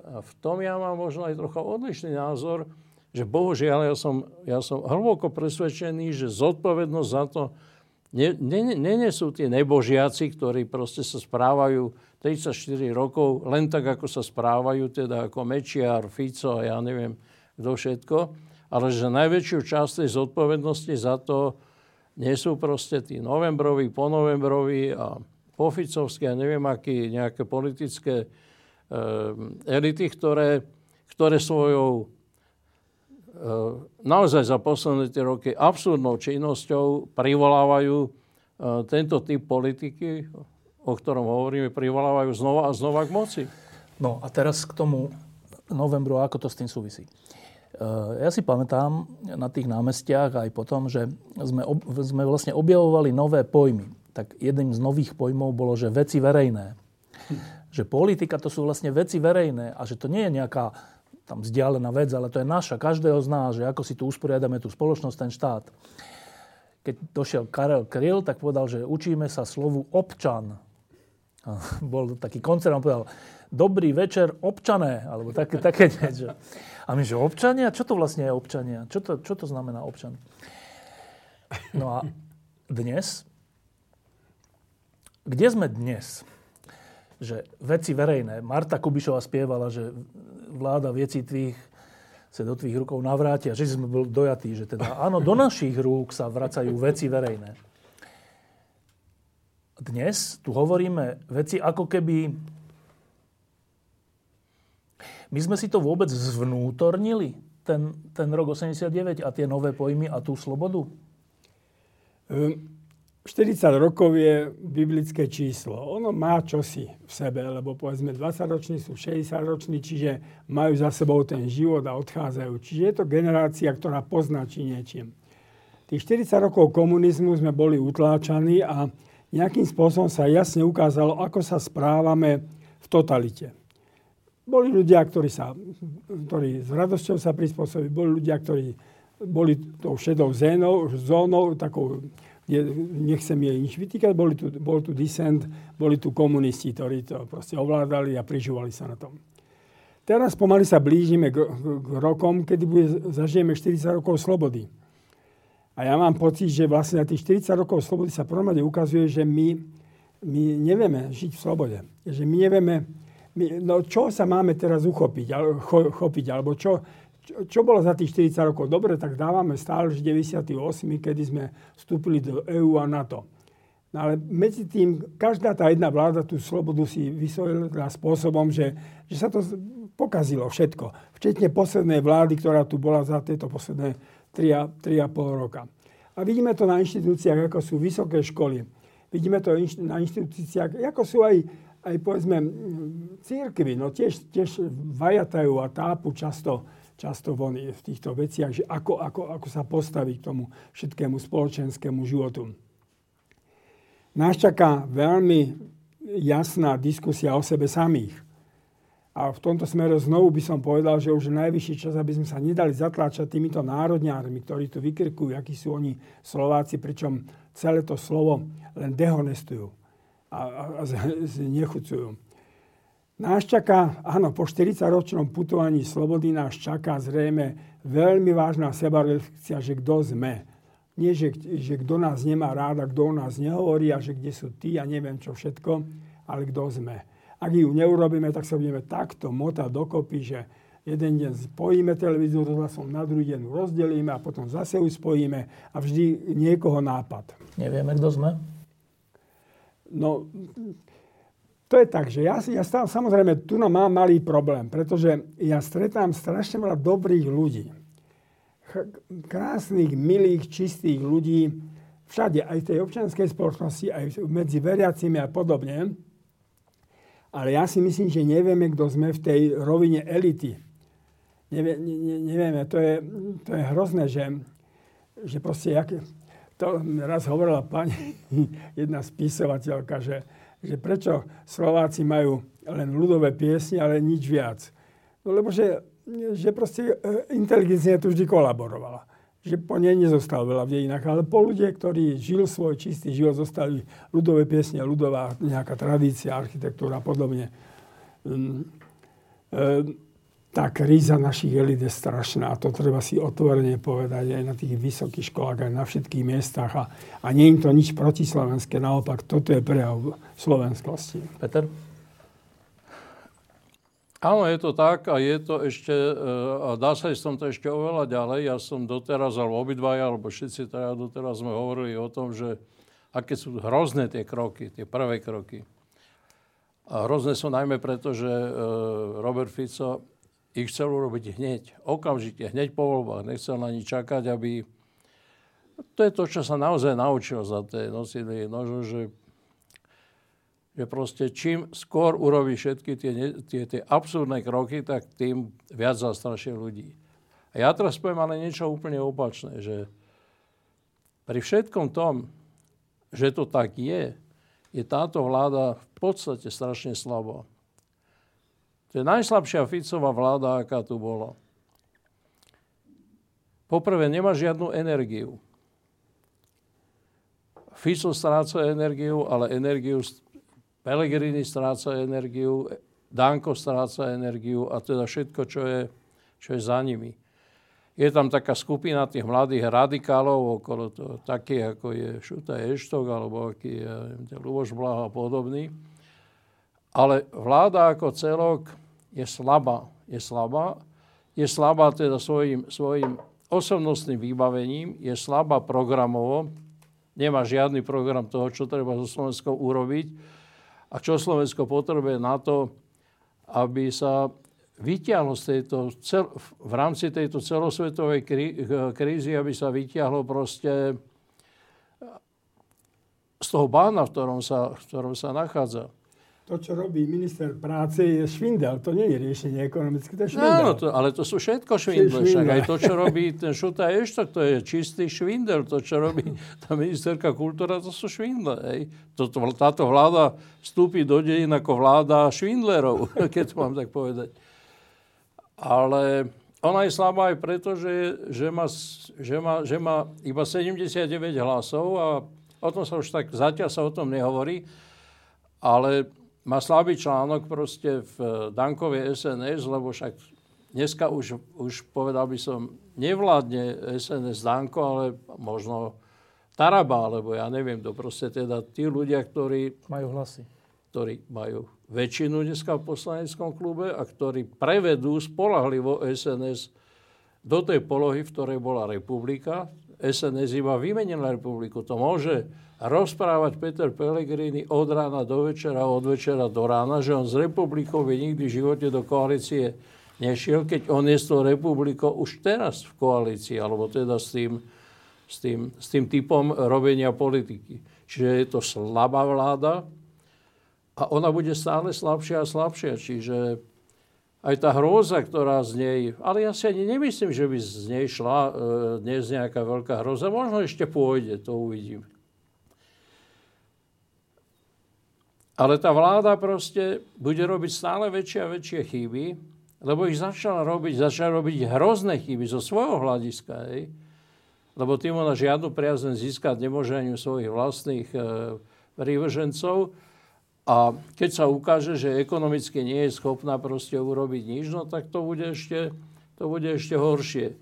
Speaker 3: a v tom ja mám možno aj trocha odlišný názor, že bohužiaľ ja som, ja som hlboko presvedčený, že zodpovednosť za to nie, nie, nie sú tie nebožiaci, ktorí proste sa správajú 34 rokov len tak, ako sa správajú, teda ako Mečiar, Fico a ja neviem kto všetko, ale že najväčšiu časť tej zodpovednosti za to nesú proste tí novembroví, ponovembroví a poficovské a neviem aký nejaké politické e, elity, ktoré, ktoré svojou e, naozaj za posledné tie roky absurdnou činnosťou privolávajú e, tento typ politiky, o ktorom hovoríme, privolávajú znova a znova k moci.
Speaker 1: No a teraz k tomu novembru, ako to s tým súvisí. Eh, ja si pamätám na tých námestiach aj potom, že sme, ob, sme vlastne objavovali nové pojmy. Tak jedným z nových pojmov bolo, že veci verejné. Že politika to sú vlastne veci verejné a že to nie je nejaká tam vzdialená vec, ale to je naša, každého z nás, že ako si tu usporiadame tú spoločnosť, ten štát. Keď došiel Karel Kryl, tak povedal, že učíme sa slovu občan. A bol taký koncert, on povedal, dobrý večer občané, alebo také, také niečo. A my, že občania? Čo to vlastne je občania? Čo to, čo to znamená občan? No a dnes, kde sme dnes? Že veci verejné. Marta Kubišová spievala, že vláda veci tvých sa do tvých rukov navrátia. Že sme boli dojatí, že teda áno, do našich rúk sa vracajú veci verejné. Dnes tu hovoríme veci ako keby my sme si to vôbec zvnútornili, ten, ten rok 89 a tie nové pojmy a tú slobodu?
Speaker 2: 40 ehm, rokov je biblické číslo. Ono má čosi v sebe, lebo povedzme 20-roční sú 60-roční, čiže majú za sebou ten život a odchádzajú. Čiže je to generácia, ktorá pozná či niečím. Tých 40 rokov komunizmu sme boli utláčaní a nejakým spôsobom sa jasne ukázalo, ako sa správame v totalite. Boli ľudia, ktorí, sa, ktorí s radosťou sa prispôsobili, boli ľudia, ktorí boli tou šedou zónou, zónou takou, nechcem jej nič vytýkať, boli tu, bol tu dissent, boli tu komunisti, ktorí to proste ovládali a prižívali sa na tom. Teraz pomaly sa blížime k, k rokom, kedy bude, zažijeme 40 rokov slobody. A ja mám pocit, že vlastne na tých 40 rokov slobody sa prvom ukazuje, že my, my nevieme žiť v slobode. Že my nevieme no čo sa máme teraz uchopiť, cho, chopiť, alebo čo, čo, čo bolo za tých 40 rokov? Dobre, tak dávame stále 98, kedy sme vstúpili do EÚ a NATO. No ale medzi tým, každá tá jedna vláda tú slobodu si vysvojila spôsobom, že, že sa to pokazilo všetko. Včetne poslednej vlády, ktorá tu bola za tieto posledné 3,5 roka. A vidíme to na inštitúciách, ako sú vysoké školy. Vidíme to na inštitúciách, ako sú aj aj povedzme církvy, no tiež, tiež vajatajú a tápu často, často von v týchto veciach, že ako, ako, ako sa postaviť k tomu všetkému spoločenskému životu. Nás čaká veľmi jasná diskusia o sebe samých. A v tomto smere znovu by som povedal, že už je najvyšší čas, aby sme sa nedali zatláčať týmito národňármi, ktorí tu vykrikujú, akí sú oni Slováci, pričom celé to slovo len dehonestujú a, a, znechucujú. Nás čaká, áno, po 40-ročnom putovaní slobody nás čaká zrejme veľmi vážna sebareflexia, že kto sme. Nie, že, že kto nás nemá rád a kto o nás nehovorí a že kde sú tí a neviem čo všetko, ale kto sme. Ak ju neurobíme, tak sa budeme takto motať dokopy, že jeden deň spojíme televíziu rozhlasom, na druhý deň rozdelíme a potom zase ju spojíme a vždy niekoho nápad.
Speaker 1: Nevieme, kto sme?
Speaker 2: No, to je tak, že ja, ja stále, samozrejme, tu mám malý problém, pretože ja stretám strašne veľa dobrých ľudí. Krásnych, milých, čistých ľudí, všade, aj v tej občianskej spoločnosti, aj medzi veriacimi a podobne. Ale ja si myslím, že nevieme, kto sme v tej rovine elity. Nevie, ne, nevieme, to je, to je hrozné, že, že proste, jak, to raz hovorila pani, jedna spisovateľka, že, že prečo Slováci majú len ľudové piesne, ale nič viac. No lebo že, že proste e, inteligencia tu vždy kolaborovala že po nej nezostal veľa v dejinách, ale po ľudia, ktorí žil svoj čistý život, zostali ľudové piesne, ľudová nejaká tradícia, architektúra a podobne. Mm, e, tá kríza našich elit je strašná a to treba si otvorene povedať aj na tých vysokých školách, aj na všetkých miestach a, a nie je to nič protislovenské, naopak toto je prejav slovenskosti.
Speaker 1: Peter?
Speaker 3: Áno, je to tak a je to ešte, e, a dá sa ísť som to ešte oveľa ďalej. Ja som doteraz, alebo obidvaja, alebo všetci teda doteraz sme hovorili o tom, že aké sú hrozné tie kroky, tie prvé kroky. A hrozné sú najmä preto, že e, Robert Fico ich chcel urobiť hneď, okamžite, hneď po voľbách. Nechcel na nič čakať, aby... To je to, čo sa naozaj naučil za tie nosily. Nožo, že že proste čím skôr urobí všetky tie, tie, tie absurdné kroky, tak tým viac zastrašie ľudí. A ja teraz poviem ale niečo úplne opačné, že pri všetkom tom, že to tak je, je táto vláda v podstate strašne slabá. To je najslabšia Ficová vláda, aká tu bola. Poprvé, nemá žiadnu energiu. Fico stráca energiu, ale energiu Pelegrini stráca energiu, Danko stráca energiu a teda všetko, čo je, čo je za nimi. Je tam taká skupina tých mladých radikálov okolo toho, taký ako je Šuta Eštok, alebo aký je Luboš Blaha a podobný. Ale vláda ako celok je slabá. Je slabá. Je slabá teda svojim, svojim osobnostným vybavením, je slabá programovo, nemá žiadny program toho, čo treba so Slovenskou urobiť a čo Slovensko potrebuje na to, aby sa vyťahlo z tejto, cel, v rámci tejto celosvetovej krí, krízy, aby sa vyťahlo proste z toho bána, v ktorom sa, v ktorom sa nachádza
Speaker 2: to, čo robí minister práce, je švindel. To nie je riešenie ekonomické, to je švindel.
Speaker 3: Áno, to, ale to sú všetko švindle. Však aj to, čo robí ten Šuta Eštok, to je čistý švindel. To, čo robí tá ministerka kultúra, to sú švindle. Hej. Toto, táto vláda vstúpi do dejín ako vláda švindlerov, keď to mám tak povedať. Ale ona je slabá aj preto, že, že, má, že, má, že má iba 79 hlasov a o tom sa už tak zatiaľ sa o tom nehovorí. Ale má slabý článok proste v Dankovej SNS, lebo však dneska už, už povedal by som, nevládne SNS Danko, ale možno Taraba, alebo ja neviem, to proste teda tí ľudia, ktorí...
Speaker 1: Majú hlasy.
Speaker 3: Ktorí majú väčšinu dneska v poslaneckom klube a ktorí prevedú spolahlivo SNS do tej polohy, v ktorej bola republika. SNS iba vymenila republiku. To môže rozprávať Peter Pellegrini od rána do večera, od večera do rána, že on s republikou by nikdy v živote do koalície nešiel, keď on je s tou republikou už teraz v koalícii, alebo teda s tým, s tým, s tým typom robenia politiky. Čiže je to slabá vláda a ona bude stále slabšia a slabšia. Čiže aj tá hrôza, ktorá z nej... Ale ja si ani nemyslím, že by z nej šla e, dnes nejaká veľká hroza. Možno ešte pôjde, to uvidím. ale tá vláda proste bude robiť stále väčšie a väčšie chyby, lebo ich začala robiť, začala robiť hrozné chyby zo svojho hľadiska. Hej. Lebo tým ona žiadnu priazen získať nemôže ani svojich vlastných e, prívržencov. A keď sa ukáže, že ekonomicky nie je schopná proste urobiť nič, no tak to bude ešte, to bude ešte horšie.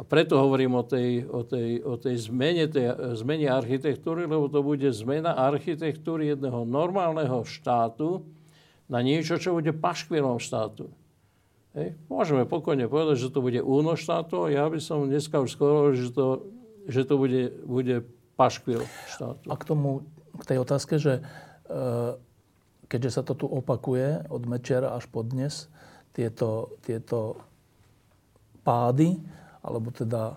Speaker 3: A preto hovorím o tej, o tej, o tej, zmene, tej zmene architektúry, lebo to bude zmena architektúry jedného normálneho štátu na niečo, čo bude paškvilom štátu. Hej. Môžeme pokojne povedať, že to bude úno štátu, ja by som dneska už skoro, že to, že to bude, bude paškvil štátu.
Speaker 1: A k tomu, k tej otázke, že e, keďže sa to tu opakuje od Mečera až po dnes, tieto, tieto pády, alebo teda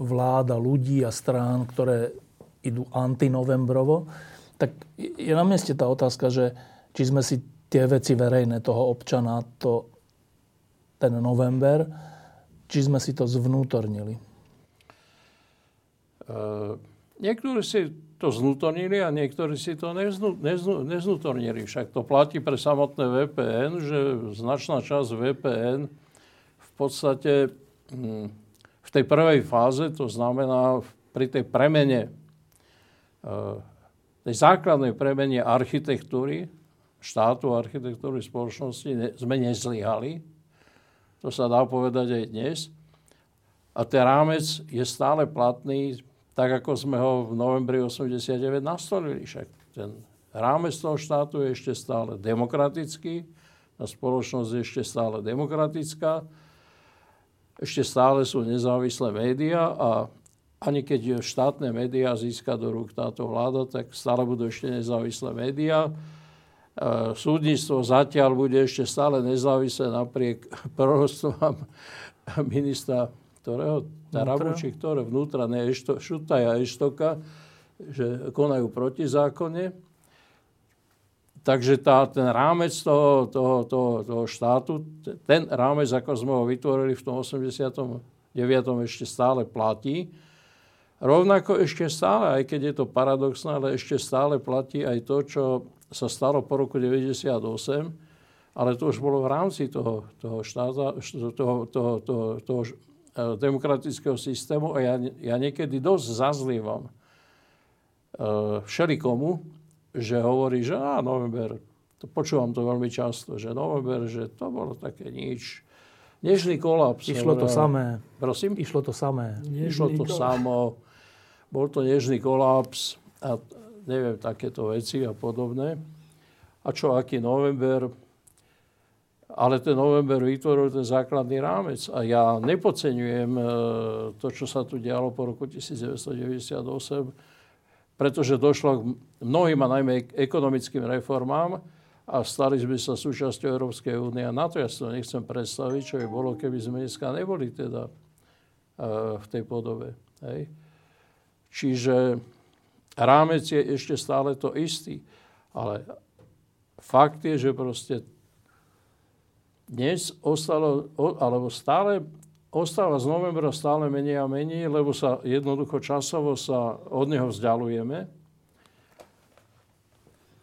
Speaker 1: vláda ľudí a strán, ktoré idú antinovembrovo, tak je na mieste tá otázka, že či sme si tie veci verejné toho občana, to, ten november, či sme si to zvnútornili.
Speaker 3: Uh, niektorí si to znútornili a niektorí si to neznú, neznú, neznútornili. Však to platí pre samotné VPN, že značná časť VPN v podstate hm, v tej prvej fáze, to znamená pri tej premene, tej základnej premene architektúry, štátu, architektúry spoločnosti, sme nezlyhali. To sa dá povedať aj dnes. A ten rámec je stále platný tak ako sme ho v novembri 89 nastolili. Však ten rámec toho štátu je ešte stále demokratický, a spoločnosť je ešte stále demokratická, ešte stále sú nezávislé médiá a ani keď štátne médiá získa do rúk táto vláda, tak stále budú ešte nezávislé médiá. E, súdnictvo zatiaľ bude ešte stále nezávislé napriek prorostovám ministra ktorého Tarabu, či ktoré vnútra, ne Ešto, Šutaja Eštoka, že konajú protizákonne. Takže tá, ten rámec toho, toho, toho, toho štátu, ten rámec, ako sme ho vytvorili v tom 89. ešte stále platí. Rovnako ešte stále, aj keď je to paradoxné, ale ešte stále platí aj to, čo sa stalo po roku 98, ale to už bolo v rámci toho, toho štáta, toho, toho, toho, toho E, demokratického systému a ja, ja niekedy dosť zazlievam e, všelikomu, že hovorí, že á, november, to počúvam to veľmi často, že november, že to bolo také nič. Nežný kolaps.
Speaker 1: Išlo to samé.
Speaker 3: Prosím?
Speaker 1: Išlo to samé.
Speaker 3: Nežný Išlo to kolaps. samo. Bol to nežný kolaps a neviem, takéto veci a podobné. A čo, aký november? Ale ten november vytvoril ten základný rámec. A ja nepodceňujem e, to, čo sa tu dialo po roku 1998, pretože došlo k mnohým a najmä ekonomickým reformám a stali sme sa súčasťou Európskej únie. A na to ja si to nechcem predstaviť, čo by bolo, keby sme dneska neboli teda e, v tej podobe. Hej. Čiže rámec je ešte stále to istý. Ale fakt je, že proste dnes ostalo, alebo stále ostáva z novembra stále menej a menej, lebo sa jednoducho časovo sa od neho vzdialujeme.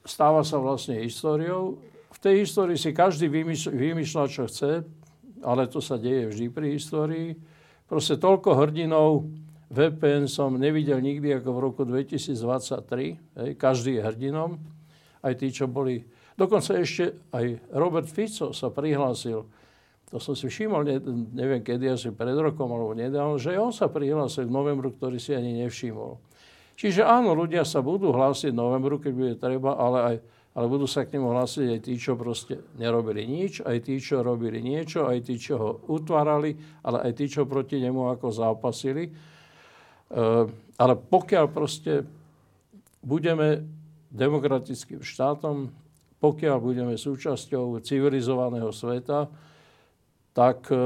Speaker 3: Stáva sa vlastne históriou. V tej histórii si každý vymýšľa, čo chce, ale to sa deje vždy pri histórii. Proste toľko hrdinov VPN som nevidel nikdy ako v roku 2023. Hej. Každý je hrdinom. Aj tí, čo boli Dokonca ešte aj Robert Fico sa prihlásil, to som si všimol, ne, neviem kedy, asi pred rokom alebo nedávno, že on sa prihlásil v novembru, ktorý si ani nevšimol. Čiže áno, ľudia sa budú hlásiť v novembru, keď bude treba, ale, aj, ale budú sa k nemu hlásiť aj tí, čo proste nerobili nič, aj tí, čo robili niečo, aj tí, čo ho utvárali, ale aj tí, čo proti nemu ako zápasili. E, ale pokiaľ proste budeme demokratickým štátom, pokiaľ budeme súčasťou civilizovaného sveta, tak e, e,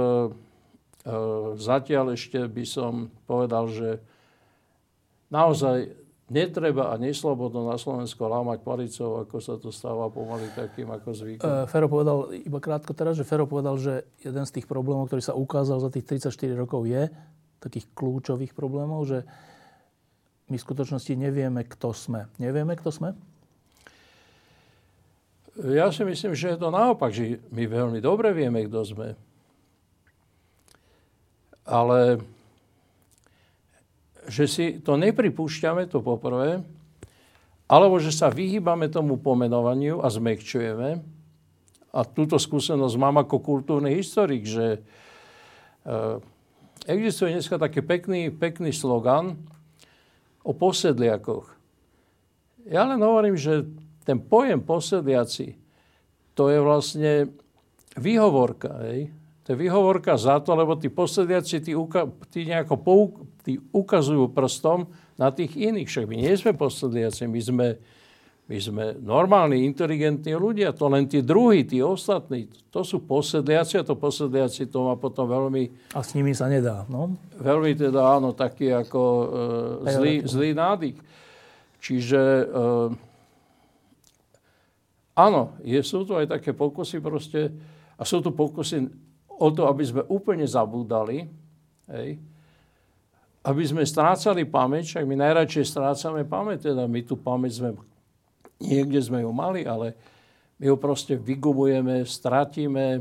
Speaker 3: zatiaľ ešte by som povedal, že naozaj netreba a neslobodno na Slovensko lámať palicov, ako sa to stáva pomaly takým ako zvykom.
Speaker 1: E, Fero povedal, iba krátko teraz, že Fero povedal, že jeden z tých problémov, ktorý sa ukázal za tých 34 rokov je, takých kľúčových problémov, že my v skutočnosti nevieme, kto sme. Nevieme, kto sme?
Speaker 3: Ja si myslím, že je to naopak, že my veľmi dobre vieme, kto sme. Ale že si to nepripúšťame, to poprvé, alebo že sa vyhýbame tomu pomenovaniu a zmekčujeme. A túto skúsenosť mám ako kultúrny historik, že e, existuje dneska taký pekný, pekný slogan o posedliakoch. Ja len hovorím, že ten pojem posedliaci, to je vlastne výhovorka. Hej? To je výhovorka za to, lebo tí posedliaci, tí, uka- tí nejako pouk- tí ukazujú prstom na tých iných. Však my nie sme posedliaci, my sme, my sme normálni, inteligentní ľudia. To len tí druhí, tí ostatní, to sú posedliaci a to posedliaci to má potom veľmi...
Speaker 1: A s nimi sa nedá, no?
Speaker 3: Veľmi teda, áno, taký ako e, zlý, zlý nádych. Čiže e, áno, je, sú tu aj také pokusy proste, a sú tu pokusy o to, aby sme úplne zabúdali, hej, aby sme strácali pamäť, však my najradšej strácame pamäť, teda my tu pamäť sme, niekde sme ju mali, ale my ju proste vygumujeme, stratíme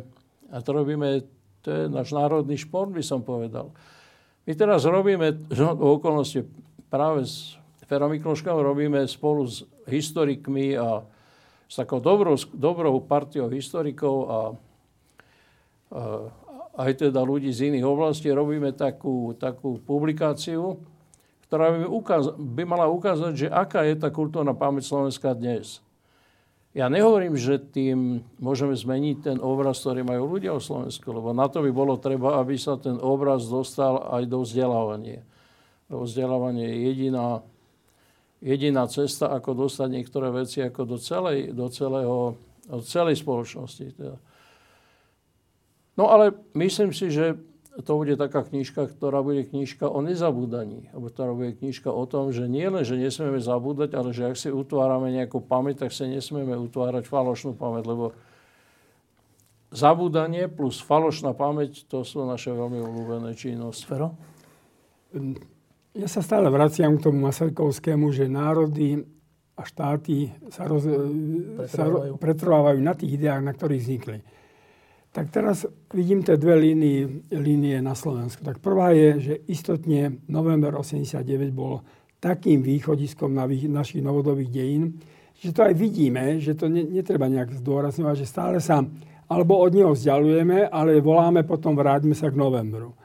Speaker 3: a to robíme, to je náš národný šport, by som povedal. My teraz robíme, v okolnosti práve s Ferom Mikloškom robíme spolu s historikmi a s takou dobrou, dobrou partiou historikov a aj teda ľudí z iných oblastí, robíme takú, takú publikáciu, ktorá by, ukaz- by mala ukázať, že aká je tá kultúrna pamäť Slovenska dnes. Ja nehovorím, že tým môžeme zmeniť ten obraz, ktorý majú ľudia o Slovensku, lebo na to by bolo treba, aby sa ten obraz dostal aj do vzdelávania. Lebo vzdelávanie je jediná, jediná cesta, ako dostať niektoré veci ako do celej, do celého, do celej spoločnosti. Teda. No ale myslím si, že to bude taká knižka, ktorá bude knižka o nezabúdaní. Alebo ktorá bude knižka o tom, že nie len, že nesmieme zabúdať, ale že ak si utvárame nejakú pamäť, tak sa nesmieme utvárať falošnú pamäť, lebo zabúdanie plus falošná pamäť, to sú naše veľmi obľúbené činnosti.
Speaker 1: Fero?
Speaker 2: Ja sa stále vraciam k tomu Masarykovskému, že národy a štáty sa, roz, pretrvávajú. sa pretrvávajú na tých ideách, na ktorých vznikli. Tak teraz vidím tie dve línie, línie na Slovensku. Tak prvá je, že istotne november 89 bol takým východiskom na našich novodobých dejín, že to aj vidíme, že to ne, netreba nejak zdôrazňovať, že stále sa alebo od neho vzdialujeme, ale voláme potom vráťme sa k novembru.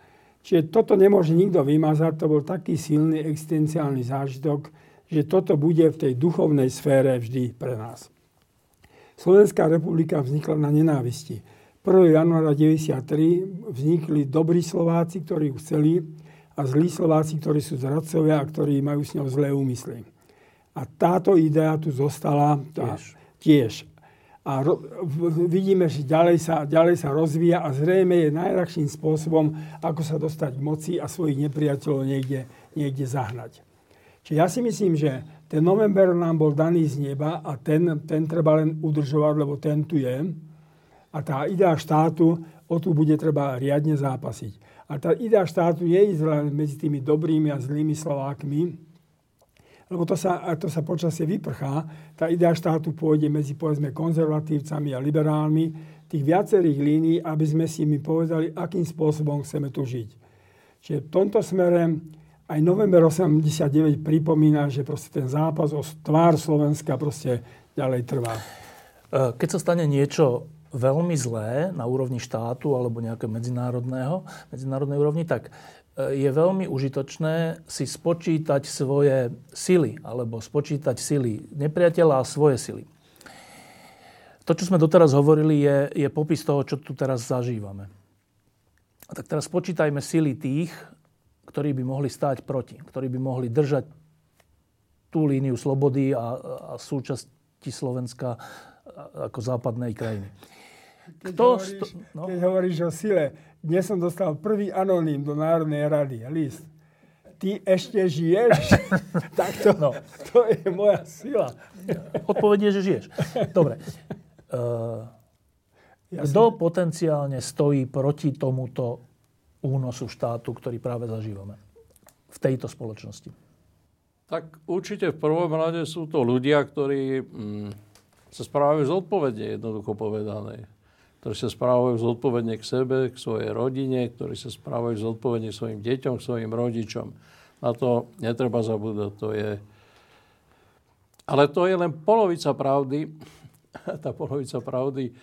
Speaker 2: Čiže toto nemôže nikto vymazať, to bol taký silný existenciálny zážitok, že toto bude v tej duchovnej sfére vždy pre nás. Slovenská republika vznikla na nenávisti. 1. januára 1993 vznikli dobrí Slováci, ktorí ju chceli, a zlí Slováci, ktorí sú zradcovia a ktorí majú s ňou zlé úmysly. A táto idea tu zostala tiež. tiež. A ro, vidíme, že ďalej sa, ďalej sa rozvíja a zrejme je najľahším spôsobom, ako sa dostať k moci a svojich nepriateľov niekde, niekde zahnať. Čiže ja si myslím, že ten november nám bol daný z neba a ten, ten treba len udržovať, lebo ten tu je a tá idea štátu, o tu bude treba riadne zápasiť. A tá idea štátu je Izrael medzi tými dobrými a zlými Slovákmi, lebo to sa, to sa počasie vyprchá. Tá idea štátu pôjde medzi, povedzme, konzervatívcami a liberálmi, tých viacerých línií, aby sme si mi povedali, akým spôsobom chceme tu žiť. Čiže v tomto smere aj november 89 pripomína, že proste ten zápas o tvár Slovenska proste ďalej trvá.
Speaker 1: Keď sa stane niečo veľmi zlé na úrovni štátu alebo nejakého medzinárodného, medzinárodnej úrovni, tak e, je veľmi užitočné si spočítať svoje sily alebo spočítať sily nepriateľa a svoje sily. To, čo sme doteraz hovorili, je, je popis toho, čo tu teraz zažívame. A tak teraz spočítajme sily tých, ktorí by mohli stáť proti, ktorí by mohli držať tú líniu slobody a, a súčasti Slovenska ako západnej krajiny.
Speaker 2: Keď, Kto hovoríš, sto... no? keď hovoríš o sile, dnes som dostal prvý anoním do Národnej rady, list. Ty ešte žiješ? tak to, no. to je moja sila.
Speaker 1: Odpovedie, že žiješ. Dobre. Uh, ja kto som... potenciálne stojí proti tomuto únosu štátu, ktorý práve zažívame v tejto spoločnosti?
Speaker 3: Tak určite v prvom rade sú to ľudia, ktorí mm, sa správajú zodpovedne, jednoducho povedané. Ktorí sa správajú zodpovedne k sebe, k svojej rodine, ktorí sa správajú zodpovedne k svojim deťom, k svojim rodičom. Na to netreba zabúdať. To je... Ale to je len polovica pravdy. Tá polovica pravdy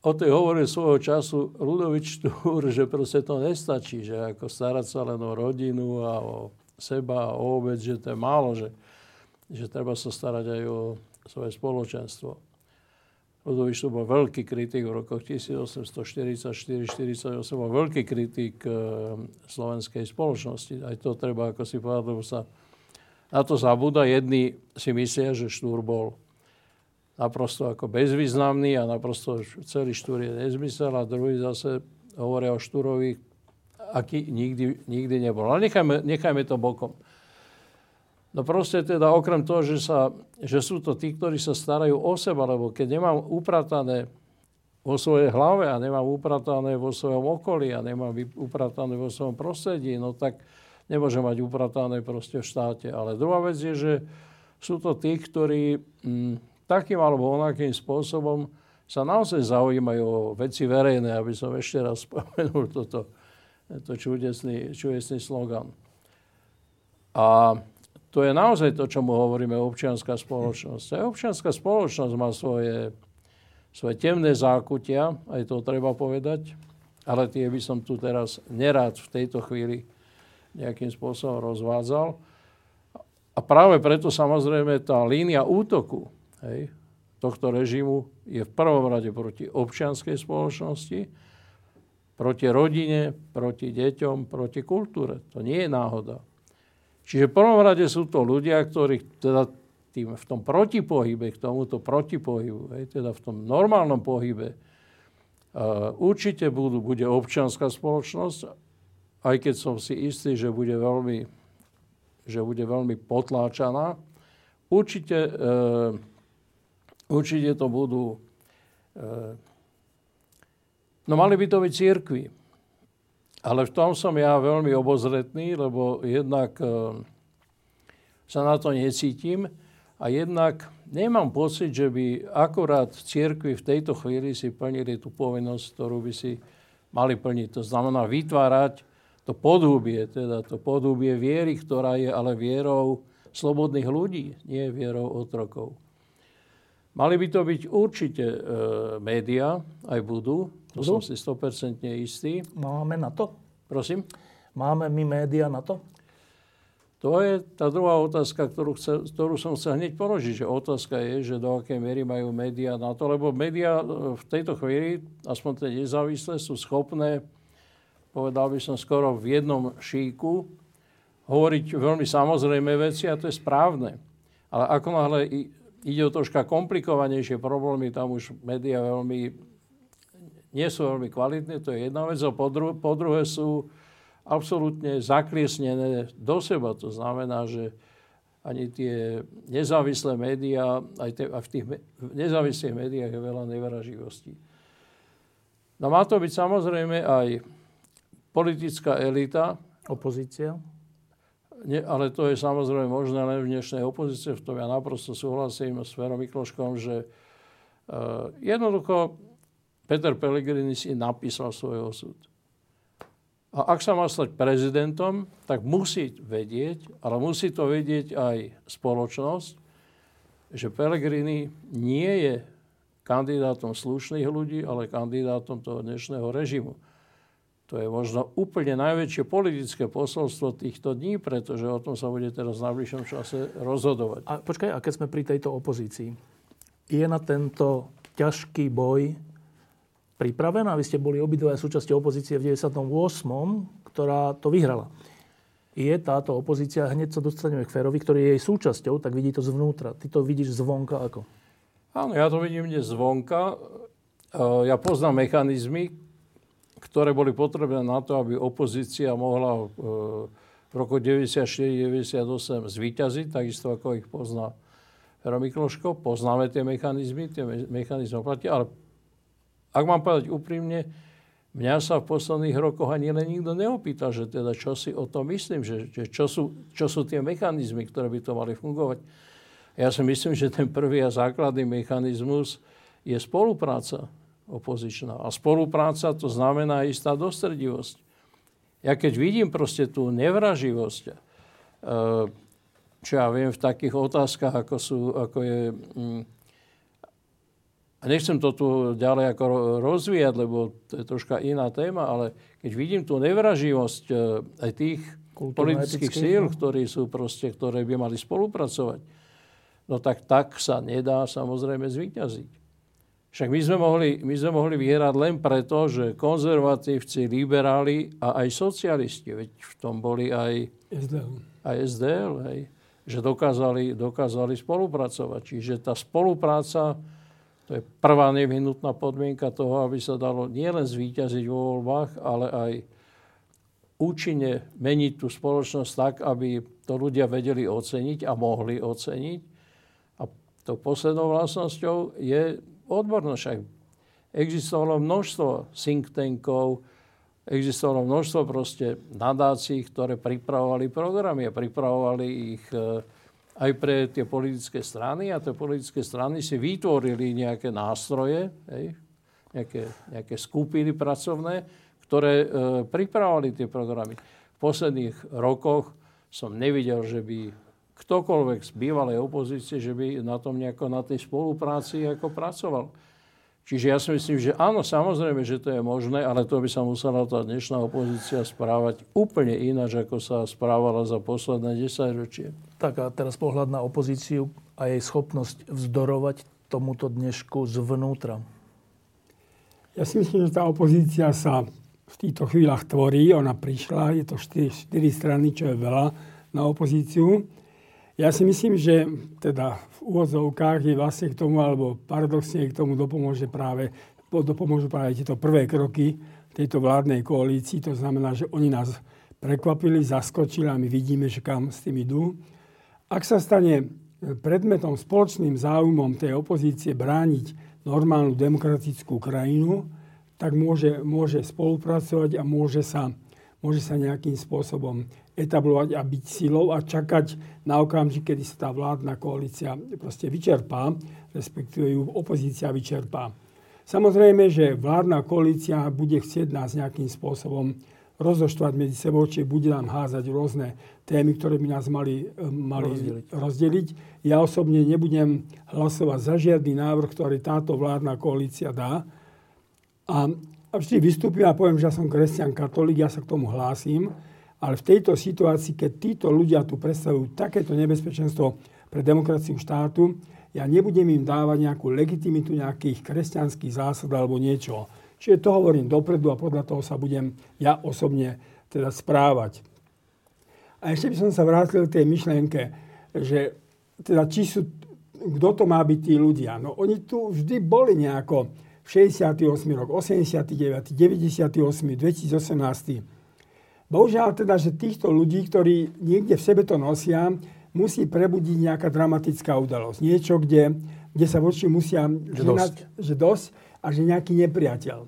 Speaker 3: o tej hovoril svojho času Ludovič Túr, že proste to nestačí, že ako starať sa len o rodinu a o seba a o obec, že to je málo, že, že treba sa starať aj o svoje spoločenstvo. Ludovič bol veľký kritik v rokoch 1844-48, bol veľký kritik e, slovenskej spoločnosti. Aj to treba, ako si povedal, sa na to zabúda. Jedni si myslia, že Štúr bol naprosto ako bezvýznamný a naprosto celý Štúr je nezmysel a druhý zase hovoria o Štúrovi, aký nikdy, nikdy nebol. Ale nechajme, nechajme to bokom. No proste teda okrem toho, že, sa, že sú to tí, ktorí sa starajú o seba, lebo keď nemám upratané vo svojej hlave a nemám upratané vo svojom okolí a nemám upratané vo svojom prostredí, no tak nemôžem mať upratané proste v štáte. Ale druhá vec je, že sú to tí, ktorí m, mm, takým alebo onakým spôsobom sa naozaj zaujímajú o veci verejné, aby som ešte raz spomenul toto, to čudesný, čudesný slogan. A to je naozaj to, čo mu hovoríme občianská spoločnosť. Aj občianská spoločnosť má svoje, svoje temné zákutia, aj to treba povedať, ale tie by som tu teraz nerád v tejto chvíli nejakým spôsobom rozvádzal. A práve preto samozrejme tá línia útoku hej, tohto režimu je v prvom rade proti občianskej spoločnosti, proti rodine, proti deťom, proti kultúre. To nie je náhoda. Čiže v prvom rade sú to ľudia, ktorí teda tým, v tom protipohybe, k tomuto protipohybu, hej, teda v tom normálnom pohybe, uh, určite budú, bude občianská spoločnosť, aj keď som si istý, že bude veľmi, že bude veľmi potláčaná. Určite, uh, určite to budú... Uh, no mali by to byť církvy. Ale v tom som ja veľmi obozretný, lebo jednak e, sa na to necítim a jednak nemám pocit, že by akorát církvy v tejto chvíli si plnili tú povinnosť, ktorú by si mali plniť. To znamená vytvárať to podhubie, teda to podhubie viery, ktorá je ale vierou slobodných ľudí, nie vierou otrokov. Mali by to byť určite e, médiá, aj budú, to som si 100% istý.
Speaker 1: Máme na to?
Speaker 3: Prosím?
Speaker 1: Máme my média na to?
Speaker 3: To je tá druhá otázka, ktorú, chce, ktorú som chcel hneď položiť. Že otázka je, že do akej miery majú médiá na to, lebo médiá e, v tejto chvíli, aspoň tie nezávislé, sú schopné, povedal by som skoro v jednom šíku, hovoriť veľmi samozrejme veci a to je správne. Ale ako náhle ide o troška komplikovanejšie problémy, tam už médiá veľmi nie sú veľmi kvalitné, to je jedna vec. A po, dru- po druhé sú absolútne zakliesnené do seba. To znamená, že ani tie nezávislé médiá, aj, te, aj v tých nezávislých médiách je veľa nevraživostí. No má to byť samozrejme aj politická elita.
Speaker 1: Opozícia.
Speaker 3: Nie, ale to je samozrejme možné len v dnešnej opozície. V tom ja naprosto súhlasím s Ferom Mikloškom, že uh, jednoducho Peter Pellegrini si napísal svoj osud. A ak sa má stať prezidentom, tak musí vedieť, ale musí to vedieť aj spoločnosť, že Pellegrini nie je kandidátom slušných ľudí, ale kandidátom toho dnešného režimu. To je možno úplne najväčšie politické posolstvo týchto dní, pretože o tom sa bude teraz v najbližšom čase rozhodovať.
Speaker 1: A počkaj, a keď sme pri tejto opozícii, je na tento ťažký boj pripravená. Vy ste boli obidve súčasťou opozície v 98., ktorá to vyhrala. Je táto opozícia, hneď sa dostaneme k Férovi, ktorý je jej súčasťou, tak vidí to zvnútra. Ty to vidíš zvonka ako?
Speaker 3: Áno, ja to vidím dnes zvonka. E, ja poznám mechanizmy, ktoré boli potrebné na to, aby opozícia mohla e, v roku 94-98 zvíťaziť, takisto ako ich pozná Fero Mikloško. Poznáme tie mechanizmy, tie mechanizmy platia, ale ak mám povedať úprimne, mňa sa v posledných rokoch ani len nikto neopýta, že teda čo si o tom myslím, že, že čo, sú, čo sú tie mechanizmy, ktoré by to mali fungovať. Ja si myslím, že ten prvý a základný mechanizmus je spolupráca opozičná. A spolupráca to znamená istá dostredivosť. Ja keď vidím proste tú nevraživosť, e, čo ja viem v takých otázkach, ako, sú, ako je... A nechcem to tu ďalej ako rozvíjať, lebo to je troška iná téma, ale keď vidím tú nevraživosť e, aj tých politických síl, ktorí sú proste, ktoré by mali spolupracovať, no tak tak sa nedá samozrejme zvíťaziť. Však my sme, mohli, my sme mohli vyhrať len preto, že konzervatívci, liberáli a aj socialisti, veď v tom boli aj
Speaker 2: SDL,
Speaker 3: aj SDL hej, že dokázali, dokázali spolupracovať. Čiže tá spolupráca, to je prvá nevyhnutná podmienka toho, aby sa dalo nielen zvíťaziť vo voľbách, ale aj účinne meniť tú spoločnosť tak, aby to ľudia vedeli oceniť a mohli oceniť. A tou poslednou vlastnosťou je odbornosť. Existovalo množstvo think tankov, existovalo množstvo proste nadácií, ktoré pripravovali programy a pripravovali ich e, aj pre tie politické strany a tie politické strany si vytvorili nejaké nástroje, hej, nejaké, nejaké skupiny pracovné, ktoré e, pripravovali tie programy. V posledných rokoch som nevidel, že by ktokoľvek z bývalej opozície, že by na tom nejako, na tej spolupráci ako pracoval. Čiže ja si myslím, že áno, samozrejme, že to je možné, ale to by sa musela tá dnešná opozícia správať úplne ináč, ako sa správala za posledné 10 ročie.
Speaker 1: Tak a teraz pohľad na opozíciu a jej schopnosť vzdorovať tomuto dnešku zvnútra.
Speaker 2: Ja si myslím, že tá opozícia sa v týchto chvíľach tvorí. Ona prišla, je to 4, 4 strany, čo je veľa na opozíciu. Ja si myslím, že teda v úvodzovkách je vlastne k tomu, alebo paradoxne k tomu dopomôže práve, dopomôžu práve tieto prvé kroky tejto vládnej koalícii. To znamená, že oni nás prekvapili, zaskočili a my vidíme, že kam s tým idú. Ak sa stane predmetom spoločným záujmom tej opozície brániť normálnu demokratickú krajinu, tak môže, môže spolupracovať a môže sa, môže sa nejakým spôsobom etablovať a byť silou a čakať na okamžik, kedy sa tá vládna koalícia proste vyčerpá, respektíve ju opozícia vyčerpá. Samozrejme, že vládna koalícia bude chcieť nás nejakým spôsobom rozoštvať medzi sebou, či bude nám házať rôzne témy, ktoré by nás mali, mali rozdeliť. rozdeliť. Ja osobne nebudem hlasovať za žiadny návrh, ktorý táto vládna koalícia dá. A, a vždy vystúpim a poviem, že ja som kresťan katolík, ja sa k tomu hlásim. Ale v tejto situácii, keď títo ľudia tu predstavujú takéto nebezpečenstvo pre demokraciu štátu, ja nebudem im dávať nejakú legitimitu nejakých kresťanských zásad alebo niečo. Čiže to hovorím dopredu a podľa toho sa budem ja osobne teda správať. A ešte by som sa vrátil k tej myšlienke, že teda či sú, kto to má byť tí ľudia. No oni tu vždy boli nejako 68 rok, 89, 98, 2018 Bohužiaľ teda, že týchto ľudí, ktorí niekde v sebe to nosia, musí prebudiť nejaká dramatická udalosť. Niečo, kde, kde sa voči musia...
Speaker 1: Že dosť.
Speaker 2: Že dosť a že nejaký nepriateľ.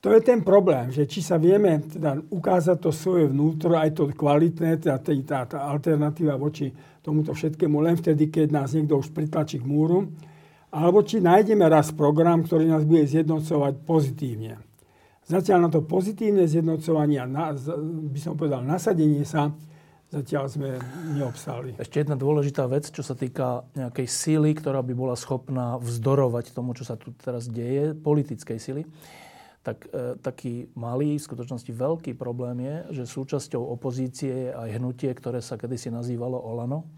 Speaker 2: To je ten problém, že či sa vieme teda ukázať to svoje vnútro, aj to kvalitné, teda tá, tá alternatíva voči tomuto všetkému len vtedy, keď nás niekto už pritlačí k múru, alebo či nájdeme raz program, ktorý nás bude zjednocovať pozitívne. Zatiaľ na to pozitívne zjednocovanie a na, by som povedal nasadenie sa zatiaľ sme neobstáli.
Speaker 1: Ešte jedna dôležitá vec, čo sa týka nejakej síly, ktorá by bola schopná vzdorovať tomu, čo sa tu teraz deje, politickej síly. Tak e, taký malý, v skutočnosti veľký problém je, že súčasťou opozície je aj hnutie, ktoré sa kedysi nazývalo Olano.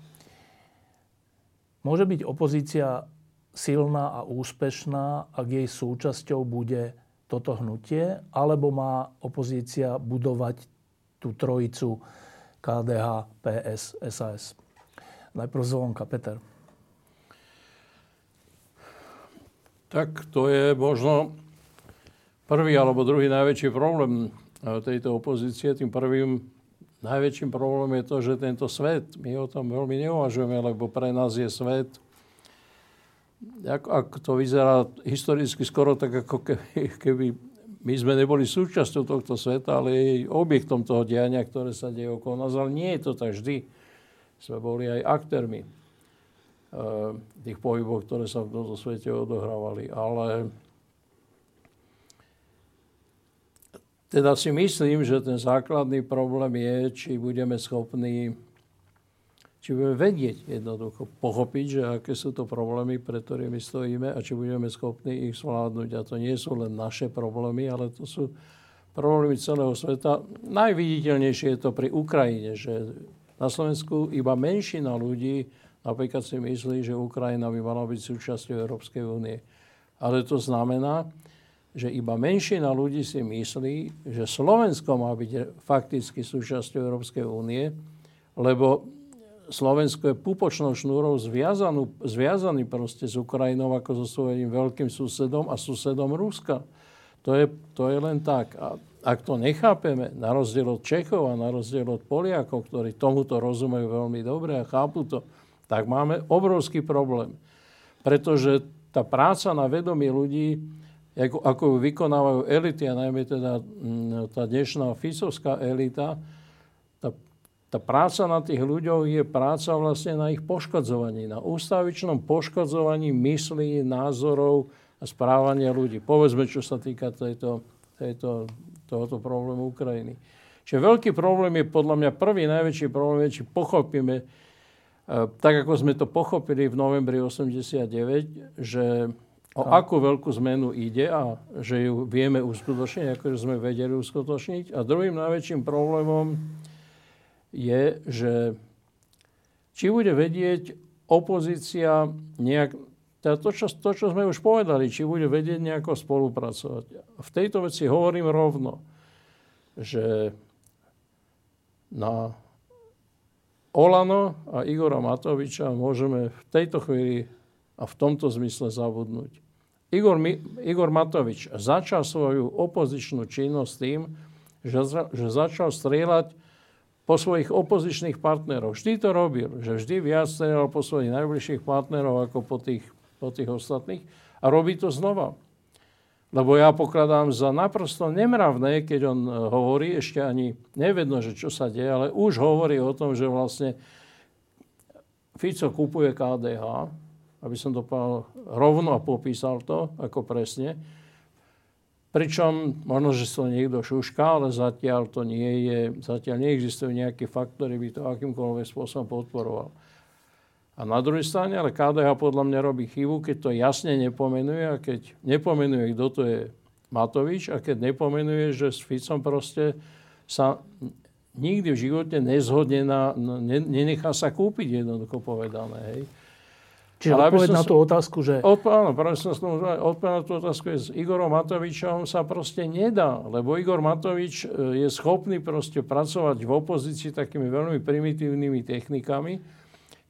Speaker 1: Môže byť opozícia silná a úspešná, ak jej súčasťou bude toto hnutie, alebo má opozícia budovať tú trojicu KDH, PS, SAS. Najprv zvonka, Peter.
Speaker 3: Tak to je možno prvý alebo druhý najväčší problém eh, tejto opozície. Tým prvým najväčším problémom je to, že tento svet, my o tom veľmi neuvažujeme, lebo pre nás je svet ak, ak to vyzerá historicky skoro tak, ako keby, keby my sme neboli súčasťou tohto sveta, ale jej objektom toho diania, ktoré sa deje okolo nás. Ale nie je to tak vždy. Sme boli aj aktérmi. tých pohybov, ktoré sa v tomto svete odohrávali. Ale teda si myslím, že ten základný problém je, či budeme schopní či budeme vedieť jednoducho pochopiť, že aké sú to problémy, pre ktorými stojíme a či budeme schopní ich zvládnuť. A to nie sú len naše problémy, ale to sú problémy celého sveta. Najviditeľnejšie je to pri Ukrajine, že na Slovensku iba menšina ľudí napríklad si myslí, že Ukrajina by mala byť súčasťou Európskej únie. Ale to znamená, že iba menšina ľudí si myslí, že Slovensko má byť fakticky súčasťou Európskej únie, lebo Slovensko je pupočnou šnúrou zviazanú, zviazaný proste s Ukrajinou ako so svojím veľkým susedom a susedom Ruska. To je, to je len tak. A ak to nechápeme, na rozdiel od Čechov a na rozdiel od Poliakov, ktorí tomuto rozumejú veľmi dobre a chápu to, tak máme obrovský problém. Pretože tá práca na vedomí ľudí, ako, ako ju vykonávajú elity, a najmä teda mm, tá dnešná fisovská elita, tá práca na tých ľuďoch je práca vlastne na ich poškodzovaní, na ústavičnom poškodzovaní myslí, názorov a správania ľudí. Povedzme, čo sa týka tejto, tejto, tohoto problému Ukrajiny. Čiže veľký problém je podľa mňa prvý najväčší problém, je, či pochopíme, e, tak ako sme to pochopili v novembri 89, že o akú veľkú zmenu ide a že ju vieme uskutočniť, ako sme vedeli uskutočniť. A druhým najväčším problémom je, že či bude vedieť opozícia nejak, teda to čo, to, čo sme už povedali, či bude vedieť nejako spolupracovať. V tejto veci hovorím rovno, že na Olano a Igora Matoviča môžeme v tejto chvíli a v tomto zmysle zabudnúť. Igor, Igor Matovič začal svoju opozičnú činnosť tým, že, že začal strieľať po svojich opozičných partneroch. Vždy to robil, že vždy viac strieľal po svojich najbližších partnerov ako po tých, po tých ostatných. A robí to znova. Lebo ja pokladám za naprosto nemravné, keď on e, hovorí, ešte ani nevedno, že čo sa deje, ale už hovorí o tom, že vlastne Fico kupuje KDH, aby som to povedal rovno a popísal to, ako presne, Pričom možno, že to niekto šuška, ale zatiaľ to nie je, zatiaľ neexistujú nejaké faktory, by to akýmkoľvek spôsobom podporoval. A na druhej strane, ale KDH podľa mňa robí chybu, keď to jasne nepomenuje a keď nepomenuje, kto to je Matovič a keď nepomenuje, že s Ficom proste sa nikdy v živote nezhodne na, nenechá sa kúpiť, jednoducho povedané. Hej.
Speaker 1: Čiže Ale odpoveď na tú otázku, že...
Speaker 3: Odpo- áno, práve som odpoveď na tú otázku je s Igorom Matovičom sa proste nedá, lebo Igor Matovič e, je schopný proste pracovať v opozícii takými veľmi primitívnymi technikami.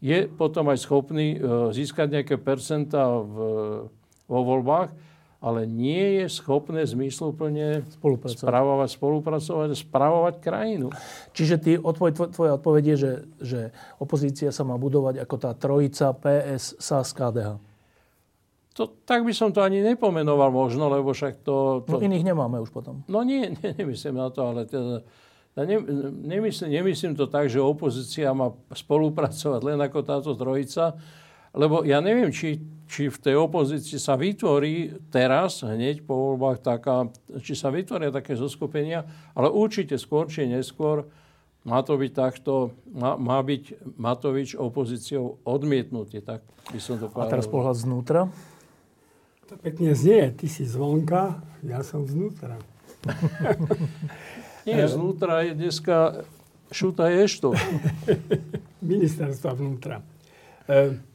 Speaker 3: Je potom aj schopný e, získať nejaké percentá v, vo voľbách, ale nie je schopné zmysluplne spolupracovať, správovať, spolupracovať a správovať krajinu.
Speaker 1: Čiže ty, odpoveď, tvoja odpoveď je, že, že opozícia sa má budovať ako tá trojica PS, SAS, KDH.
Speaker 3: To, tak by som to ani nepomenoval možno, lebo však to... to...
Speaker 1: No iných nemáme už potom.
Speaker 3: No nie, nie nemyslím na to, ale teda, ja ne, nemyslím, nemyslím to tak, že opozícia má spolupracovať len ako táto trojica, lebo ja neviem, či, či v tej opozícii sa vytvorí teraz, hneď po voľbách, taká, či sa vytvoria také zoskupenia, ale určite skôr či neskôr má to byť takto, má, má byť Matovič opozíciou odmietnutý, tak by som to povedal.
Speaker 1: A teraz pohľad znútra?
Speaker 2: To pekne znie, ty si zvonka, ja som znútra.
Speaker 3: Nie, znútra je dneska šuta ešto.
Speaker 2: Ministerstva vnútra. E, E,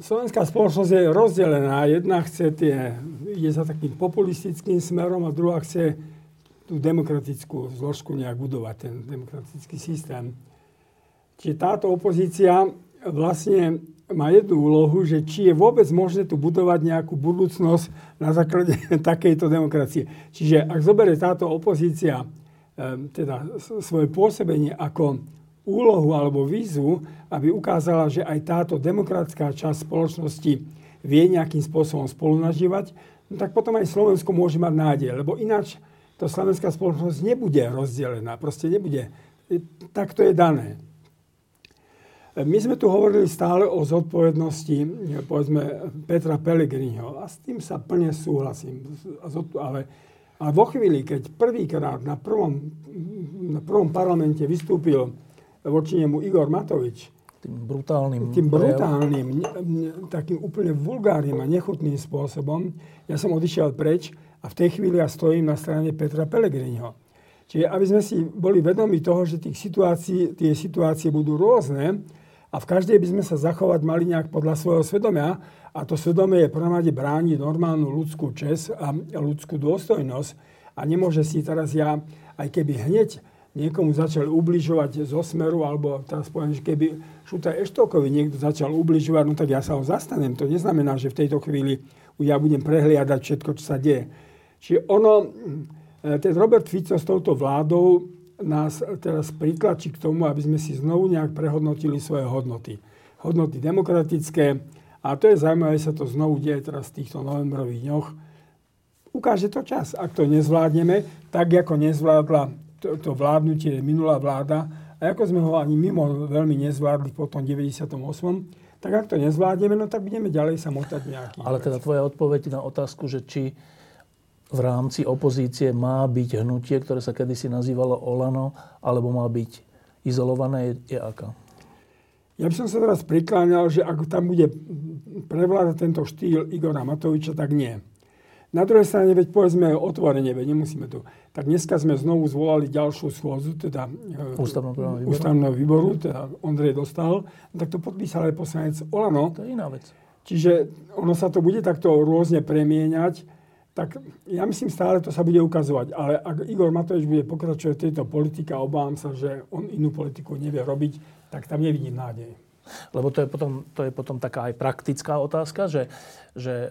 Speaker 2: slovenská spoločnosť je rozdelená. Jedna chce tie, ide za takým populistickým smerom a druhá chce tú demokratickú zložku nejak budovať, ten demokratický systém. Čiže táto opozícia vlastne má jednu úlohu, že či je vôbec možné tu budovať nejakú budúcnosť na základe takejto demokracie. Čiže ak zoberie táto opozícia e, teda svoje pôsobenie ako úlohu alebo výzvu, aby ukázala, že aj táto demokratická časť spoločnosti vie nejakým spôsobom spolunažívať, no tak potom aj Slovensko môže mať nádej, lebo ináč to slovenská spoločnosť nebude rozdelená, proste nebude. Tak to je dané. My sme tu hovorili stále o zodpovednosti, povedzme, Petra Pellegriniho a s tým sa plne súhlasím. Ale, ale vo chvíli, keď prvýkrát na prvom, na prvom parlamente vystúpil voči nemu Igor Matovič,
Speaker 1: tým brutálnym,
Speaker 2: tým brutálnym, takým úplne vulgárnym a nechutným spôsobom, ja som odišiel preč a v tej chvíli ja stojím na strane Petra Pellegriniho. Čiže aby sme si boli vedomi toho, že tých situácií, tie situácie budú rôzne, a v každej by sme sa zachovať mali nejak podľa svojho svedomia. A to svedomie je prvom rade brániť normálnu ľudskú čest a ľudskú dôstojnosť. A nemôže si teraz ja, aj keby hneď niekomu začal ubližovať zo smeru, alebo teraz poviem, že keby Šuta Eštokovi niekto začal ubližovať, no tak ja sa ho zastanem. To neznamená, že v tejto chvíli ja budem prehliadať všetko, čo sa deje. Čiže ono, eh, ten Robert Fico s touto vládou nás teraz pritlačí k tomu, aby sme si znovu nejak prehodnotili svoje hodnoty. Hodnoty demokratické. A to je zaujímavé, sa to znovu deje teraz v týchto novembrových dňoch. Ukáže to čas. Ak to nezvládneme, tak ako nezvládla to, to vládnutie minulá vláda, a ako sme ho ani mimo veľmi nezvládli po tom 98., tak ak to nezvládneme, no tak budeme ďalej sa motať nejaký.
Speaker 1: Ale teda tvoja odpoveď na otázku, že či v rámci opozície má byť hnutie, ktoré sa kedysi nazývalo Olano, alebo má byť izolované, je, je aká?
Speaker 2: Ja by som sa teraz prikláňal, že ak tam bude prevládať tento štýl Igora Matoviča, tak nie. Na druhej strane, veď povedzme otvorenie, veď nemusíme tu. Tak dneska sme znovu zvolali ďalšiu schôzu, teda
Speaker 1: e, ústavného výboru,
Speaker 2: ústavného výboru teda Ondrej dostal, tak to podpísal aj poslanec Olano.
Speaker 1: To je iná vec.
Speaker 2: Čiže ono sa to bude takto rôzne premieňať tak ja myslím stále to sa bude ukazovať. Ale ak Igor Matovič bude pokračovať v tejto politike a obávam sa, že on inú politiku nevie robiť, tak tam nevidím nádej.
Speaker 1: Lebo to je potom, to je potom taká aj praktická otázka, že, že e,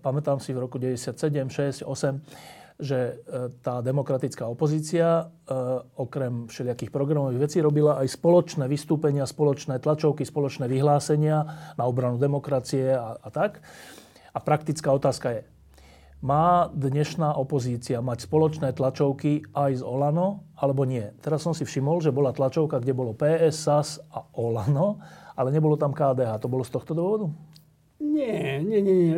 Speaker 1: pamätám si v roku 97, 6, 8, že e, tá demokratická opozícia e, okrem všelijakých programových vecí robila aj spoločné vystúpenia, spoločné tlačovky, spoločné vyhlásenia na obranu demokracie a, a tak. A praktická otázka je, má dnešná opozícia mať spoločné tlačovky aj z Olano, alebo nie? Teraz som si všimol, že bola tlačovka, kde bolo PS, SAS a Olano, ale nebolo tam KDH. To bolo z tohto dôvodu?
Speaker 2: Nie, nie, nie, nie.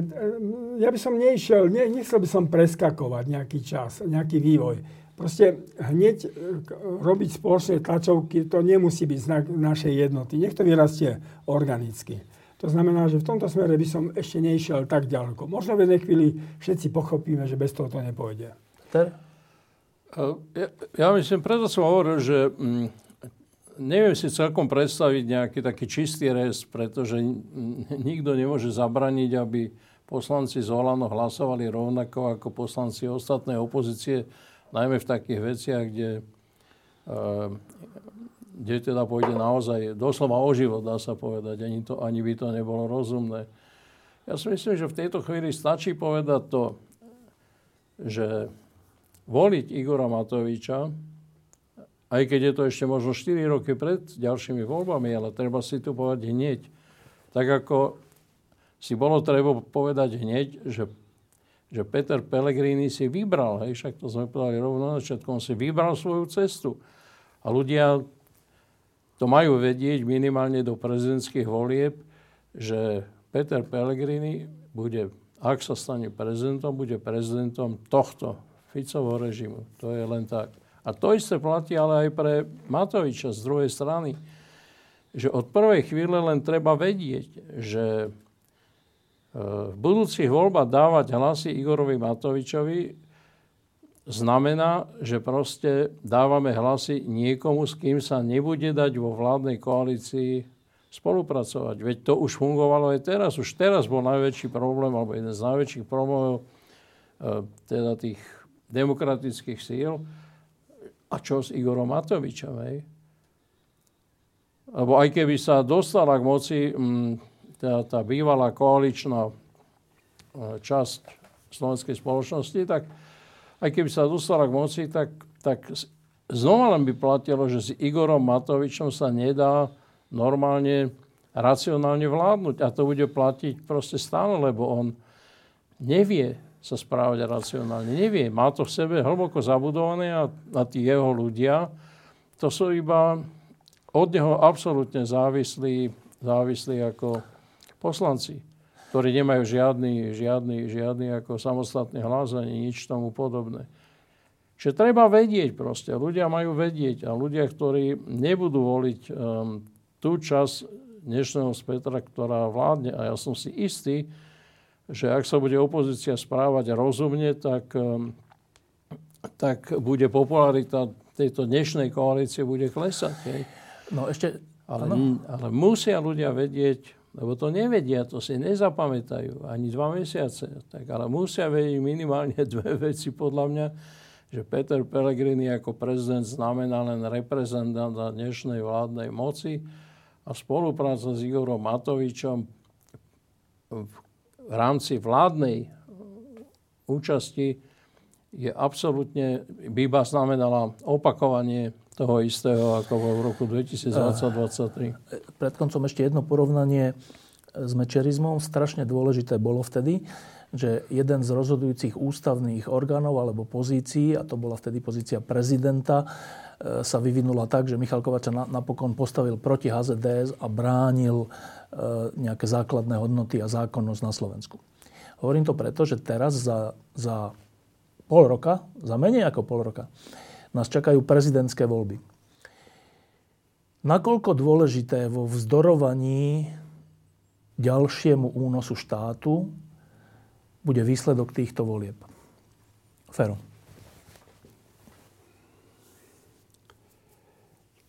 Speaker 2: Ja by som nešiel, nie, nechcel by som preskakovať nejaký čas, nejaký vývoj. Proste hneď e, robiť spoločné tlačovky, to nemusí byť znak našej jednoty. Nech to vyrastie organicky. To znamená, že v tomto smere by som ešte nešiel tak ďaleko. Možno v jednej chvíli všetci pochopíme, že bez toho to nepôjde.
Speaker 3: Ja, ja myslím, preto som hovoril, že mm, neviem si celkom predstaviť nejaký taký čistý res, pretože nikto nemôže zabraniť, aby poslanci z Olano hlasovali rovnako ako poslanci ostatnej opozície, najmä v takých veciach, kde kde teda pôjde naozaj doslova o život, dá sa povedať. Ani, to, ani by to nebolo rozumné. Ja si myslím, že v tejto chvíli stačí povedať to, že voliť Igora Matoviča, aj keď je to ešte možno 4 roky pred ďalšími voľbami, ale treba si tu povedať hneď. Tak ako si bolo treba povedať hneď, že, že Peter Pellegrini si vybral, hej, však to sme povedali rovno na začiatku, on si vybral svoju cestu. A ľudia to majú vedieť minimálne do prezidentských volieb, že Peter Pellegrini bude, ak sa stane prezidentom, bude prezidentom tohto Ficovho režimu. To je len tak. A to isté platí ale aj pre Matoviča z druhej strany, že od prvej chvíle len treba vedieť, že e, v budúcich voľbách dávať hlasy Igorovi Matovičovi znamená, že proste dávame hlasy niekomu, s kým sa nebude dať vo vládnej koalícii spolupracovať. Veď to už fungovalo aj teraz. Už teraz bol najväčší problém, alebo jeden z najväčších problémov e, teda tých demokratických síl. A čo s Igorom Matovičom, hej? Lebo aj keby sa dostala k moci m, teda tá bývalá koaličná e, časť slovenskej spoločnosti, tak aj keby sa dostala k moci, tak, tak znova len by platilo, že s Igorom Matovičom sa nedá normálne racionálne vládnuť. A to bude platiť proste stále, lebo on nevie sa správať racionálne. Nevie. Má to v sebe hlboko zabudované a, a tí jeho ľudia, to sú iba od neho absolútne závislí, závislí ako poslanci, ktorí nemajú žiadny, žiadny, žiadny ako samostatný hlas ani nič tomu podobné. Čiže treba vedieť proste, ľudia majú vedieť a ľudia, ktorí nebudú voliť um, tú časť dnešného spektra, ktorá vládne, a ja som si istý, že ak sa bude opozícia správať rozumne, tak, um, tak bude popularita tejto dnešnej koalície bude klesať. Hej.
Speaker 1: No ešte...
Speaker 3: Ale, ale musia ľudia vedieť, lebo to nevedia, to si nezapamätajú ani dva mesiace. Tak, ale musia vedieť minimálne dve veci podľa mňa, že Peter Pellegrini ako prezident znamená len reprezentant dnešnej vládnej moci a spolupráca s Igorom Matovičom v rámci vládnej účasti je absolútne, by iba znamenala opakovanie toho istého, ako v roku 2020-2023.
Speaker 1: Pred koncom ešte jedno porovnanie s mečerizmom. Strašne dôležité bolo vtedy, že jeden z rozhodujúcich ústavných orgánov alebo pozícií, a to bola vtedy pozícia prezidenta, e, sa vyvinula tak, že Michal Kovač napokon postavil proti HZDS a bránil nejaké základné hodnoty a zákonnosť na Slovensku. Hovorím to preto, že teraz za, za pol roka, za menej ako pol roka, nás čakajú prezidentské voľby. Nakoľko dôležité vo vzdorovaní ďalšiemu únosu štátu bude výsledok týchto volieb. Fero.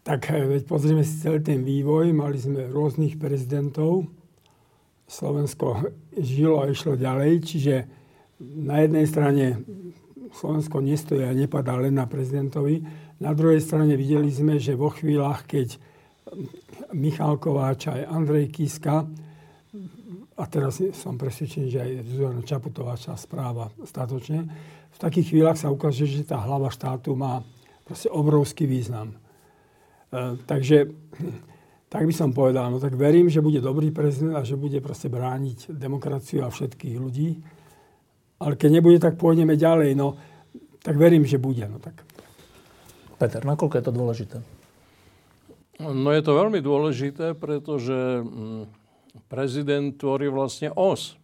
Speaker 2: Tak eh, veď pozrieme si celý ten vývoj. Mali sme rôznych prezidentov. Slovensko žilo a išlo ďalej. Čiže na jednej strane Slovensko nestojí a nepadá len na prezidentovi. Na druhej strane videli sme, že vo chvíľach, keď Michal Kováč aj Andrej Kiska a teraz som presvedčený, že aj Zuzana Čaputová sa správa statočne, v takých chvíľach sa ukáže, že tá hlava štátu má proste obrovský význam. E, takže tak by som povedal, no tak verím, že bude dobrý prezident a že bude proste brániť demokraciu a všetkých ľudí. Ale keď nebude, tak pôjdeme ďalej. No, tak verím, že bude. No, tak.
Speaker 1: Peter, nakoľko je to dôležité?
Speaker 3: No je to veľmi dôležité, pretože mm, prezident tvorí vlastne os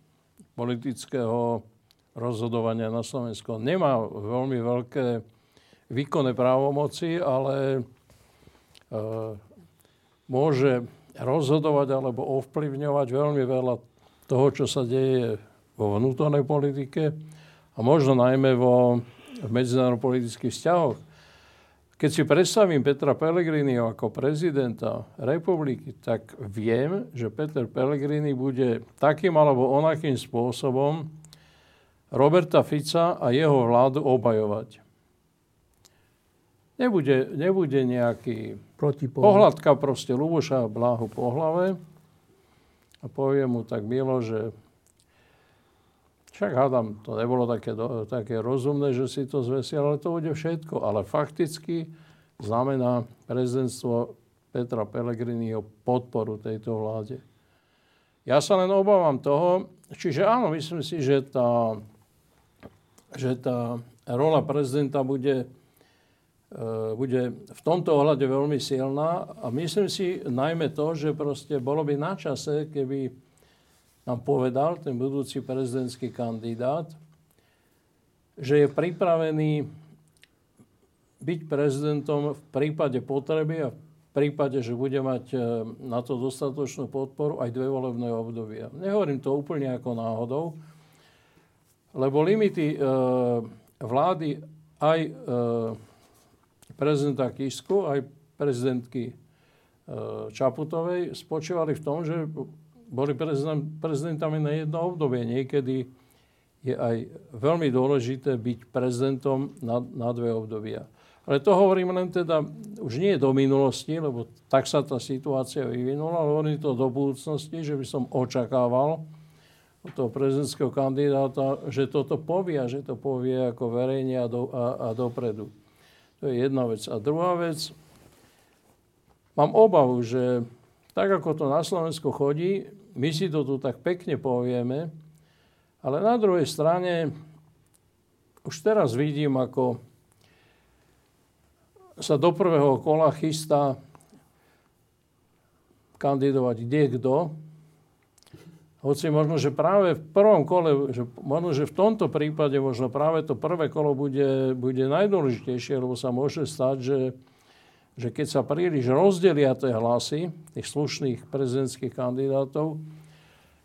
Speaker 3: politického rozhodovania na Slovensku. Nemá veľmi veľké výkonné právomoci, ale môže rozhodovať alebo ovplyvňovať veľmi veľa toho, čo sa deje vo vnútornej politike a možno najmä vo medzinárodno-politických vzťahoch. Keď si predstavím Petra Pellegrini ako prezidenta republiky, tak viem, že Peter Pellegrini bude takým alebo onakým spôsobom Roberta Fica a jeho vládu obajovať. Nebude, nebude nejaký Protipol. pohľadka proste Luboša Bláhu po hlave a povie mu tak milo, že však hádam, to nebolo také, také rozumné, že si to zvesil, ale to bude všetko. Ale fakticky znamená prezidentstvo Petra Pellegriniho podporu tejto vláde. Ja sa len obávam toho, čiže áno, myslím si, že tá, že tá rola prezidenta bude, bude v tomto ohľade veľmi silná a myslím si najmä to, že proste bolo by na čase, keby nám povedal ten budúci prezidentský kandidát, že je pripravený byť prezidentom v prípade potreby a v prípade, že bude mať e, na to dostatočnú podporu aj dve volebné obdobia. Nehovorím to úplne ako náhodou, lebo limity e, vlády aj prezidenta Kisku, aj prezidentky Čaputovej spočívali v tom, že boli prezident, prezidentami na jedno obdobie. Niekedy je aj veľmi dôležité byť prezidentom na, na dve obdobia. Ale to hovorím len teda, už nie do minulosti, lebo tak sa tá situácia vyvinula, ale hovorím to do budúcnosti, že by som očakával od toho prezidentského kandidáta, že toto povie a že to povie ako verejne a, do, a, a dopredu. To je jedna vec. A druhá vec, mám obavu, že tak ako to na Slovensku chodí, my si to tu tak pekne povieme, ale na druhej strane už teraz vidím, ako sa do prvého kola chystá kandidovať kde kto. Hoci možno, že práve v prvom kole, že možno, že v tomto prípade možno práve to prvé kolo bude, bude najdôležitejšie, lebo sa môže stať, že, že keď sa príliš rozdelia tie hlasy tých slušných prezidentských kandidátov,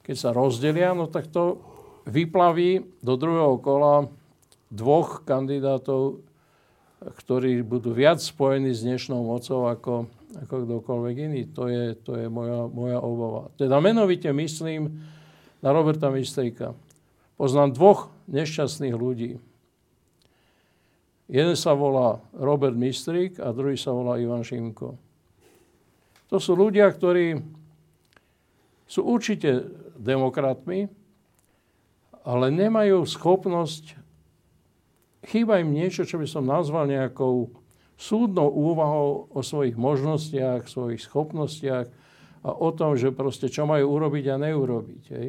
Speaker 3: keď sa rozdelia, no tak to vyplaví do druhého kola dvoch kandidátov, ktorí budú viac spojení s dnešnou mocou ako, ako kdokoľvek iný. To je, to je moja, moja obava. Teda menovite myslím na Roberta Mistrika. Poznám dvoch nešťastných ľudí. Jeden sa volá Robert Mistrik a druhý sa volá Ivan Šimko. To sú ľudia, ktorí sú určite demokratmi, ale nemajú schopnosť, chýba im niečo, čo by som nazval nejakou súdnou úvahou o svojich možnostiach, svojich schopnostiach a o tom, že proste čo majú urobiť a neurobiť. Hej.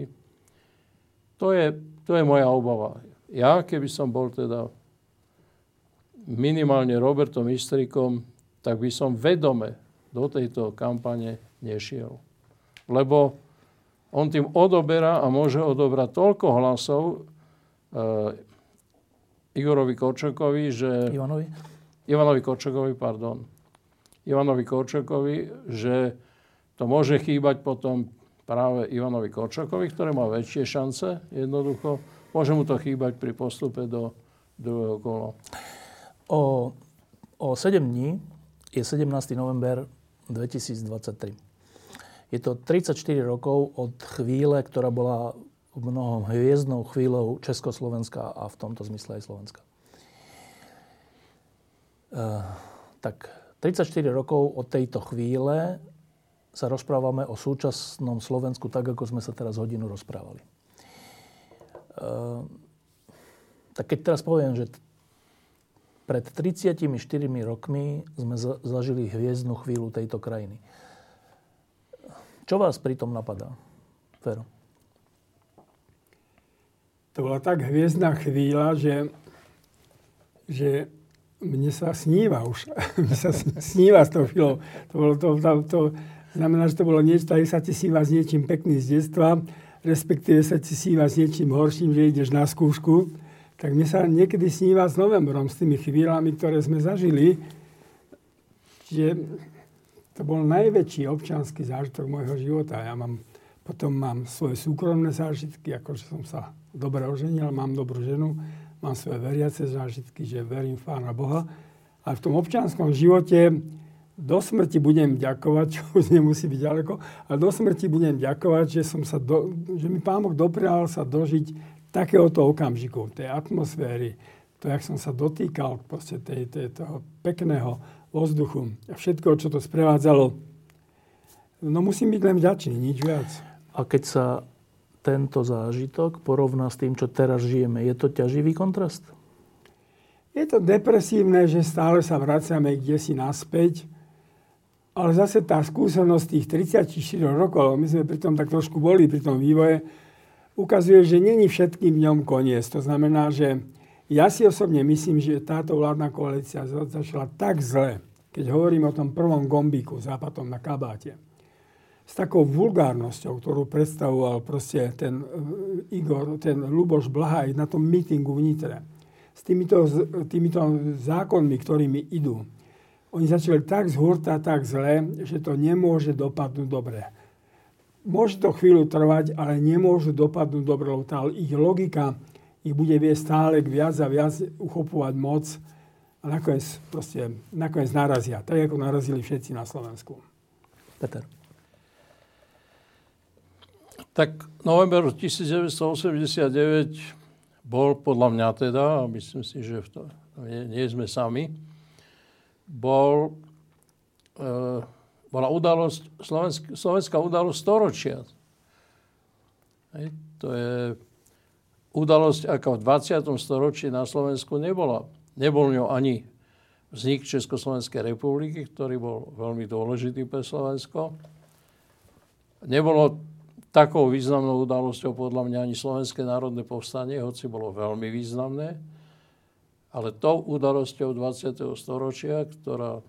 Speaker 3: To, je, to je moja obava. Ja, keby som bol teda minimálne Robertom Istrikom, tak by som vedome do tejto kampane nešiel. Lebo on tým odoberá a môže odobrať toľko hlasov uh, Igorovi Korčokovi, že...
Speaker 1: Ivanovi?
Speaker 3: Ivanovi Korčokovi, pardon. Ivanovi Korčokovi, že to môže chýbať potom práve Ivanovi Korčokovi, ktorý má väčšie šance jednoducho. Môže mu to chýbať pri postupe do druhého kola.
Speaker 1: O, o 7 dní je 17. november 2023. Je to 34 rokov od chvíle, ktorá bola v mnohom hviezdnou chvíľou Československa a v tomto zmysle aj Slovenska. Uh, tak 34 rokov od tejto chvíle sa rozprávame o súčasnom Slovensku tak, ako sme sa teraz hodinu rozprávali. Uh, tak keď teraz poviem, že pred 34 rokmi sme zažili hviezdnu chvíľu tejto krajiny. Čo vás pritom napadá, Fero?
Speaker 2: To bola tak hviezdna chvíľa, že, že mne sa sníva už. mne sa sníva s tou chvíľou. To, bolo to, to, to znamená, že to bolo niečo, tak sa ti sníva s niečím pekným z detstva, respektíve sa ti sníva s niečím horším, že ideš na skúšku. Tak mne sa niekedy sníva s novembrom, s tými chvíľami, ktoré sme zažili. Že to bol najväčší občanský zážitok môjho života. Ja mám, potom mám svoje súkromné zážitky, ako že som sa dobre oženil, mám dobrú ženu, mám svoje veriace zážitky, že verím v Pána Boha. A v tom občanskom živote do smrti budem ďakovať, čo už nemusí byť ďaleko, ale do smrti budem ďakovať, že, som sa do, že mi Pán Boh doprial sa dožiť takéhoto okamžiku, tej atmosféry, to, jak som sa dotýkal proste tej, tej, toho pekného vzduchu a všetko, čo to sprevádzalo. No musím byť len vďačný, nič viac.
Speaker 1: A keď sa tento zážitok porovná s tým, čo teraz žijeme, je to ťaživý kontrast?
Speaker 2: Je to depresívne, že stále sa vraciame kde si naspäť, ale zase tá skúsenosť tých 34 rokov, my sme pri tom tak trošku boli, pri tom vývoje, ukazuje, že není všetkým dňom koniec. To znamená, že ja si osobne myslím, že táto vládna koalícia začala tak zle, keď hovorím o tom prvom gombíku západom na kabáte, s takou vulgárnosťou, ktorú predstavoval proste ten eh, Igor, ten Luboš Blahaj na tom mítingu v Nitre, s týmito, týmito zákonmi, ktorými idú. Oni začali tak zhurta, tak zle, že to nemôže dopadnúť dobre. Môže to chvíľu trvať, ale nemôžu dopadnúť dobre, lebo tá ich logika ich bude viesť stále viac a viac uchopovať moc a nakoniec, proste, nakoniec narazia, tak ako narazili všetci na Slovensku.
Speaker 1: Peter.
Speaker 3: Tak november 1989 bol podľa mňa teda, a myslím si, že v to, nie, nie sme sami, bol, e, bola udalosť, slovenská, slovenská udalosť storočia. Hej, to je udalosť, ako v 20. storočí na Slovensku nebola. Nebol ňou ani vznik Československej republiky, ktorý bol veľmi dôležitý pre Slovensko. Nebolo takou významnou udalosťou podľa mňa ani Slovenské národné povstanie, hoci bolo veľmi významné. Ale tou udalosťou 20. storočia, ktorá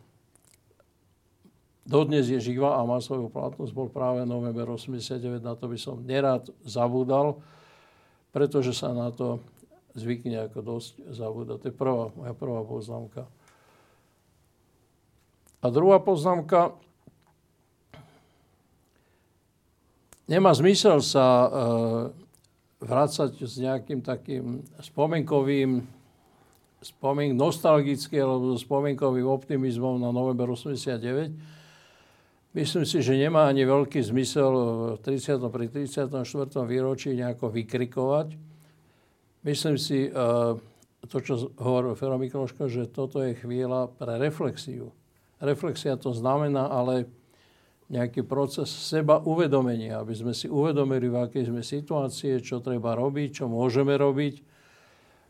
Speaker 3: dodnes je živá a má svoju platnosť, bol práve november 89. Na to by som nerád zabúdal, pretože sa na to zvykne ako dosť zabúdať. To je prvá, moja prvá poznámka. A druhá poznámka. Nemá zmysel sa e, vrácať s nejakým takým spomienkovým spomien, nostalgický alebo spomienkovým optimizmom na november 89. Myslím si, že nemá ani veľký zmysel v 30. pri 34. výročí nejako vykrikovať. Myslím si, eh, to, čo hovoril Fero Mikloško, že toto je chvíľa pre reflexiu. Reflexia to znamená ale nejaký proces seba uvedomenia, aby sme si uvedomili, v akej sme situácie, čo treba robiť, čo môžeme robiť,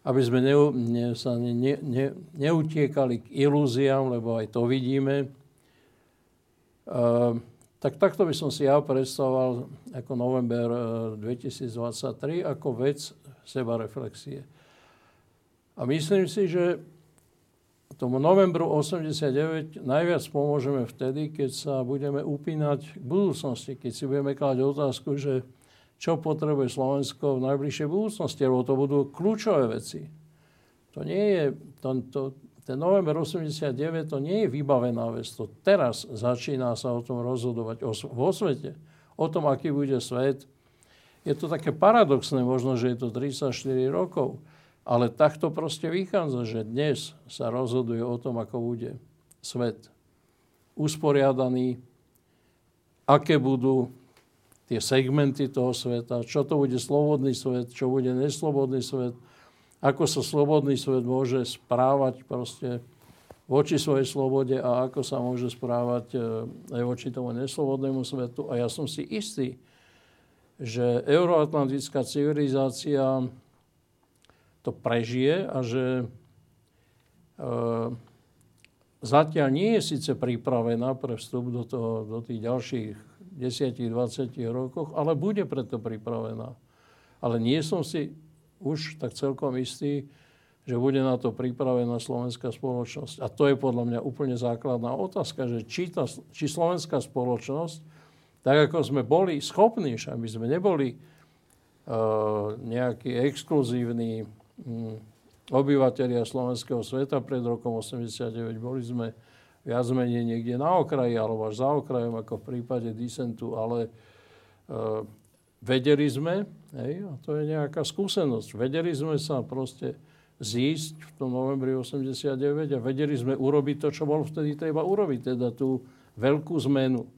Speaker 3: aby sme ne, ne, sa ne, ne, neutiekali k ilúziám, lebo aj to vidíme. Uh, tak takto by som si ja predstavoval ako november 2023 ako vec seba reflexie. A myslím si, že tomu novembru 89 najviac pomôžeme vtedy, keď sa budeme upínať k budúcnosti, keď si budeme klať otázku, že čo potrebuje Slovensko v najbližšej budúcnosti, lebo to budú kľúčové veci. To nie je, to, to, ten november 89 to nie je vybavená vec, to teraz začína sa o tom rozhodovať o, vo svete, o tom, aký bude svet. Je to také paradoxné, možno, že je to 34 rokov, ale takto proste vychádza, že dnes sa rozhoduje o tom, ako bude svet usporiadaný, aké budú tie segmenty toho sveta, čo to bude slobodný svet, čo bude neslobodný svet, ako sa slobodný svet môže správať proste voči svojej slobode a ako sa môže správať e, aj voči tomu neslobodnému svetu. A ja som si istý, že euroatlantická civilizácia to prežije a že e, zatiaľ nie je síce pripravená pre vstup do, toho, do tých ďalších 10-20 rokoch, ale bude preto pripravená. Ale nie som si už tak celkom istý, že bude na to pripravená slovenská spoločnosť. A to je podľa mňa úplne základná otázka, že či, tá, či slovenská spoločnosť, tak ako sme boli schopní, aby sme neboli uh, nejaký exkluzívny obyvateľia slovenského sveta pred rokom 89, boli sme viac menej niekde na okraji alebo až za okrajom, ako v prípade disentu, ale uh, vedeli sme, hej, a to je nejaká skúsenosť, vedeli sme sa proste zísť v tom novembri 89 a vedeli sme urobiť to, čo bolo vtedy treba urobiť, teda tú veľkú zmenu.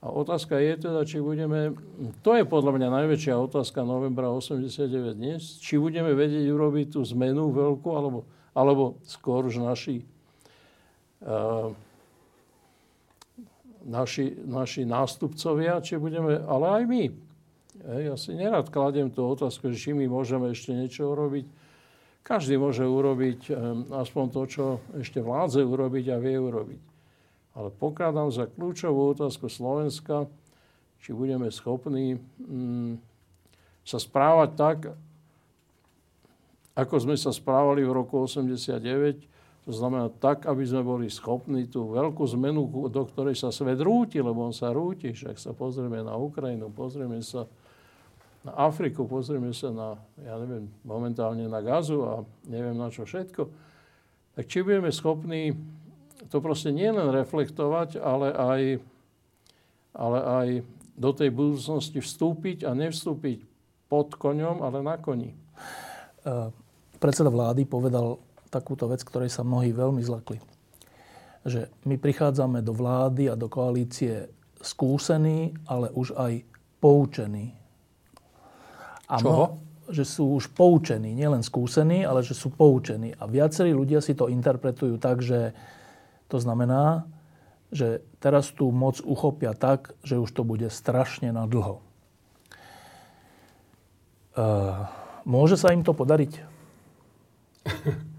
Speaker 3: A otázka je teda, či budeme, to je podľa mňa najväčšia otázka novembra 89 dnes, či budeme vedieť urobiť tú zmenu veľkú, alebo, alebo skôr už naši naši, naši nástupcovia, či budeme, ale aj my. Ja si nerad kladiem tú otázku, že či my môžeme ešte niečo urobiť. Každý môže urobiť aspoň to, čo ešte vládze urobiť a vie urobiť. Ale pokladám za kľúčovú otázku Slovenska, či budeme schopní mm, sa správať tak, ako sme sa správali v roku 89, to znamená tak, aby sme boli schopní tú veľkú zmenu, do ktorej sa svet rúti, lebo on sa rúti. Však sa pozrieme na Ukrajinu, pozrieme sa na Afriku, pozrieme sa na, ja neviem, momentálne na Gazu a neviem na čo všetko. Tak či budeme schopní to proste nielen reflektovať, ale aj, ale aj do tej budúcnosti vstúpiť a nevstúpiť pod koňom, ale na koni.
Speaker 1: Predseda vlády povedal takúto vec, ktorej sa mnohí veľmi zlakli. Že my prichádzame do vlády a do koalície skúsení, ale už aj poučení. A
Speaker 3: Čoho?
Speaker 1: že sú už poučení, nielen skúsení, ale že sú poučení. A viacerí ľudia si to interpretujú tak, že to znamená, že teraz tú moc uchopia tak, že už to bude strašne na dlho. Uh, môže sa im to podariť?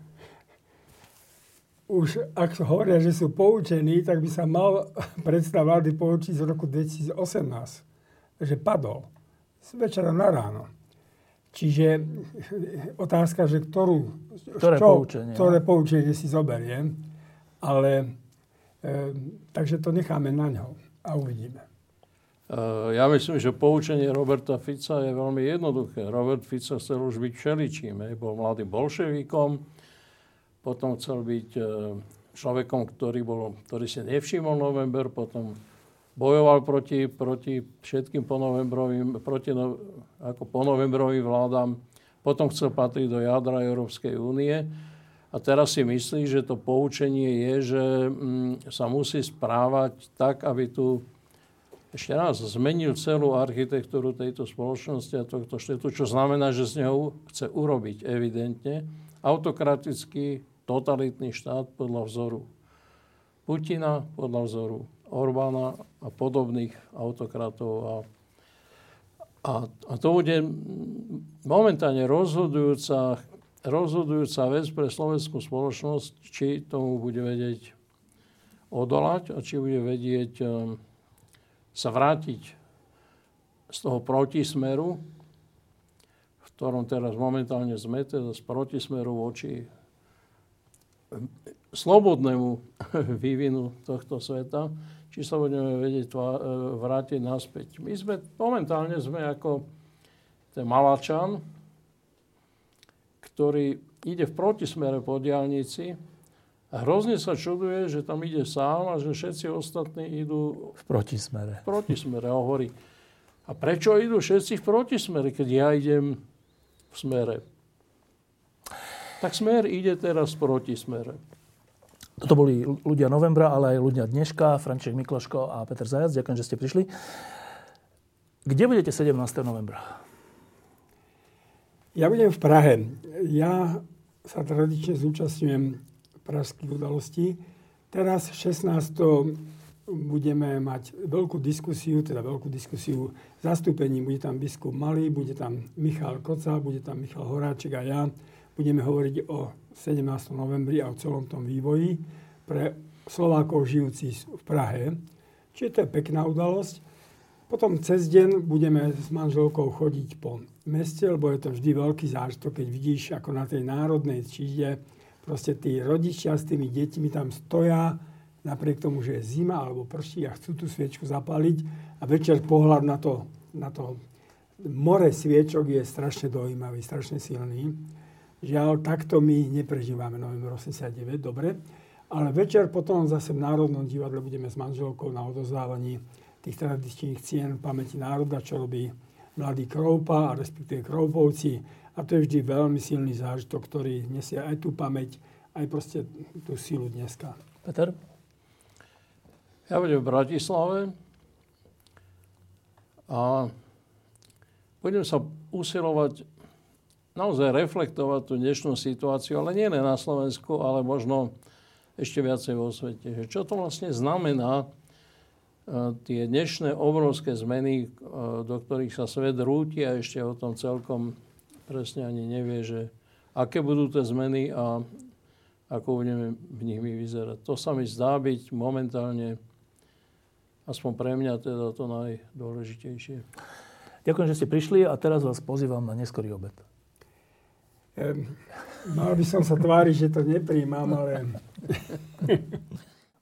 Speaker 2: už ak hovoria, že sú poučení, tak by sa mal predstav vlády poučiť z roku 2018, že padol z večera na ráno. Čiže otázka, že ktorú,
Speaker 1: ktoré, čo, poučenie,
Speaker 2: ktoré poučenie si zoberiem, ale takže to necháme na ňo a uvidíme.
Speaker 3: Ja myslím, že poučenie Roberta Fica je veľmi jednoduché. Robert Fico chcel už byť všeličím. Bol mladým bolševikom, potom chcel byť človekom, ktorý, bol, ktorý si nevšimol november, potom bojoval proti, proti všetkým ponovembrovým, proti no, ako ponovembrovým vládam, potom chcel patriť do jadra Európskej únie a teraz si myslí, že to poučenie je, že mm, sa musí správať tak, aby tu ešte raz zmenil celú architektúru tejto spoločnosti a tohto štetu, čo znamená, že z neho chce urobiť evidentne autokratický, totalitný štát podľa vzoru Putina, podľa vzoru Orbána a podobných autokratov. A, a, a to bude momentálne rozhodujúca, rozhodujúca vec pre slovenskú spoločnosť, či tomu bude vedieť odolať a či bude vedieť um, sa vrátiť z toho protismeru, v ktorom teraz momentálne sme, teda z protismeru voči slobodnému vývinu tohto sveta, či sa budeme vedieť e, vrátiť naspäť. My sme, momentálne sme ako ten Malačan, ktorý ide v protismere po diálnici a hrozne sa čuduje, že tam ide sám a že všetci ostatní idú...
Speaker 1: V protismere.
Speaker 3: V protismere. A hovorí, a prečo idú všetci v protismere, keď ja idem v smere? Tak smer ide teraz v protismere.
Speaker 1: Toto boli ľudia novembra, ale aj ľudia dneška, Franček Mikloško a Peter Zajac. Ďakujem, že ste prišli. Kde budete 17. novembra?
Speaker 2: Ja budem v Prahe. Ja sa tradične zúčastňujem pražských udalostí. Teraz 16. budeme mať veľkú diskusiu, teda veľkú diskusiu zastúpení. Bude tam biskup Malý, bude tam Michal Koca, bude tam Michal Horáček a ja. Budeme hovoriť o 17. novembri a o celom tom vývoji pre Slovákov žijúcich v Prahe. Čiže to je pekná udalosť. Potom cez deň budeme s manželkou chodiť po meste, lebo je to vždy veľký zážitok, keď vidíš, ako na tej národnej číde proste tí rodičia s tými deťmi tam stoja, napriek tomu, že je zima alebo prší a chcú tú sviečku zapaliť a večer pohľad na to, na to more sviečok je strašne dojímavý, strašne silný. Žiaľ, takto my neprežívame november 89, dobre. Ale večer potom zase v Národnom divadle budeme s manželkou na odozdávaní tých tradičných cien pamäti národa, čo robí mladý Kroupa, a respektíve Kroupovci. A to je vždy veľmi silný zážitok, ktorý nesie aj tú pamäť, aj proste tú silu dneska.
Speaker 1: Peter?
Speaker 3: Ja budem v Bratislave a budem sa usilovať naozaj reflektovať tú dnešnú situáciu, ale nie len na Slovensku, ale možno ešte viacej vo svete. Že čo to vlastne znamená tie dnešné obrovské zmeny, e, do ktorých sa svet rúti a ešte o tom celkom presne ani nevie, že aké budú tie zmeny a ako budeme v nich my vyzerať. To sa mi zdá byť momentálne, aspoň pre mňa, teda to najdôležitejšie.
Speaker 1: Ďakujem, že ste prišli a teraz vás pozývam na neskorý obed.
Speaker 2: Mal by som sa tváriť, že to nepríjmam, ale...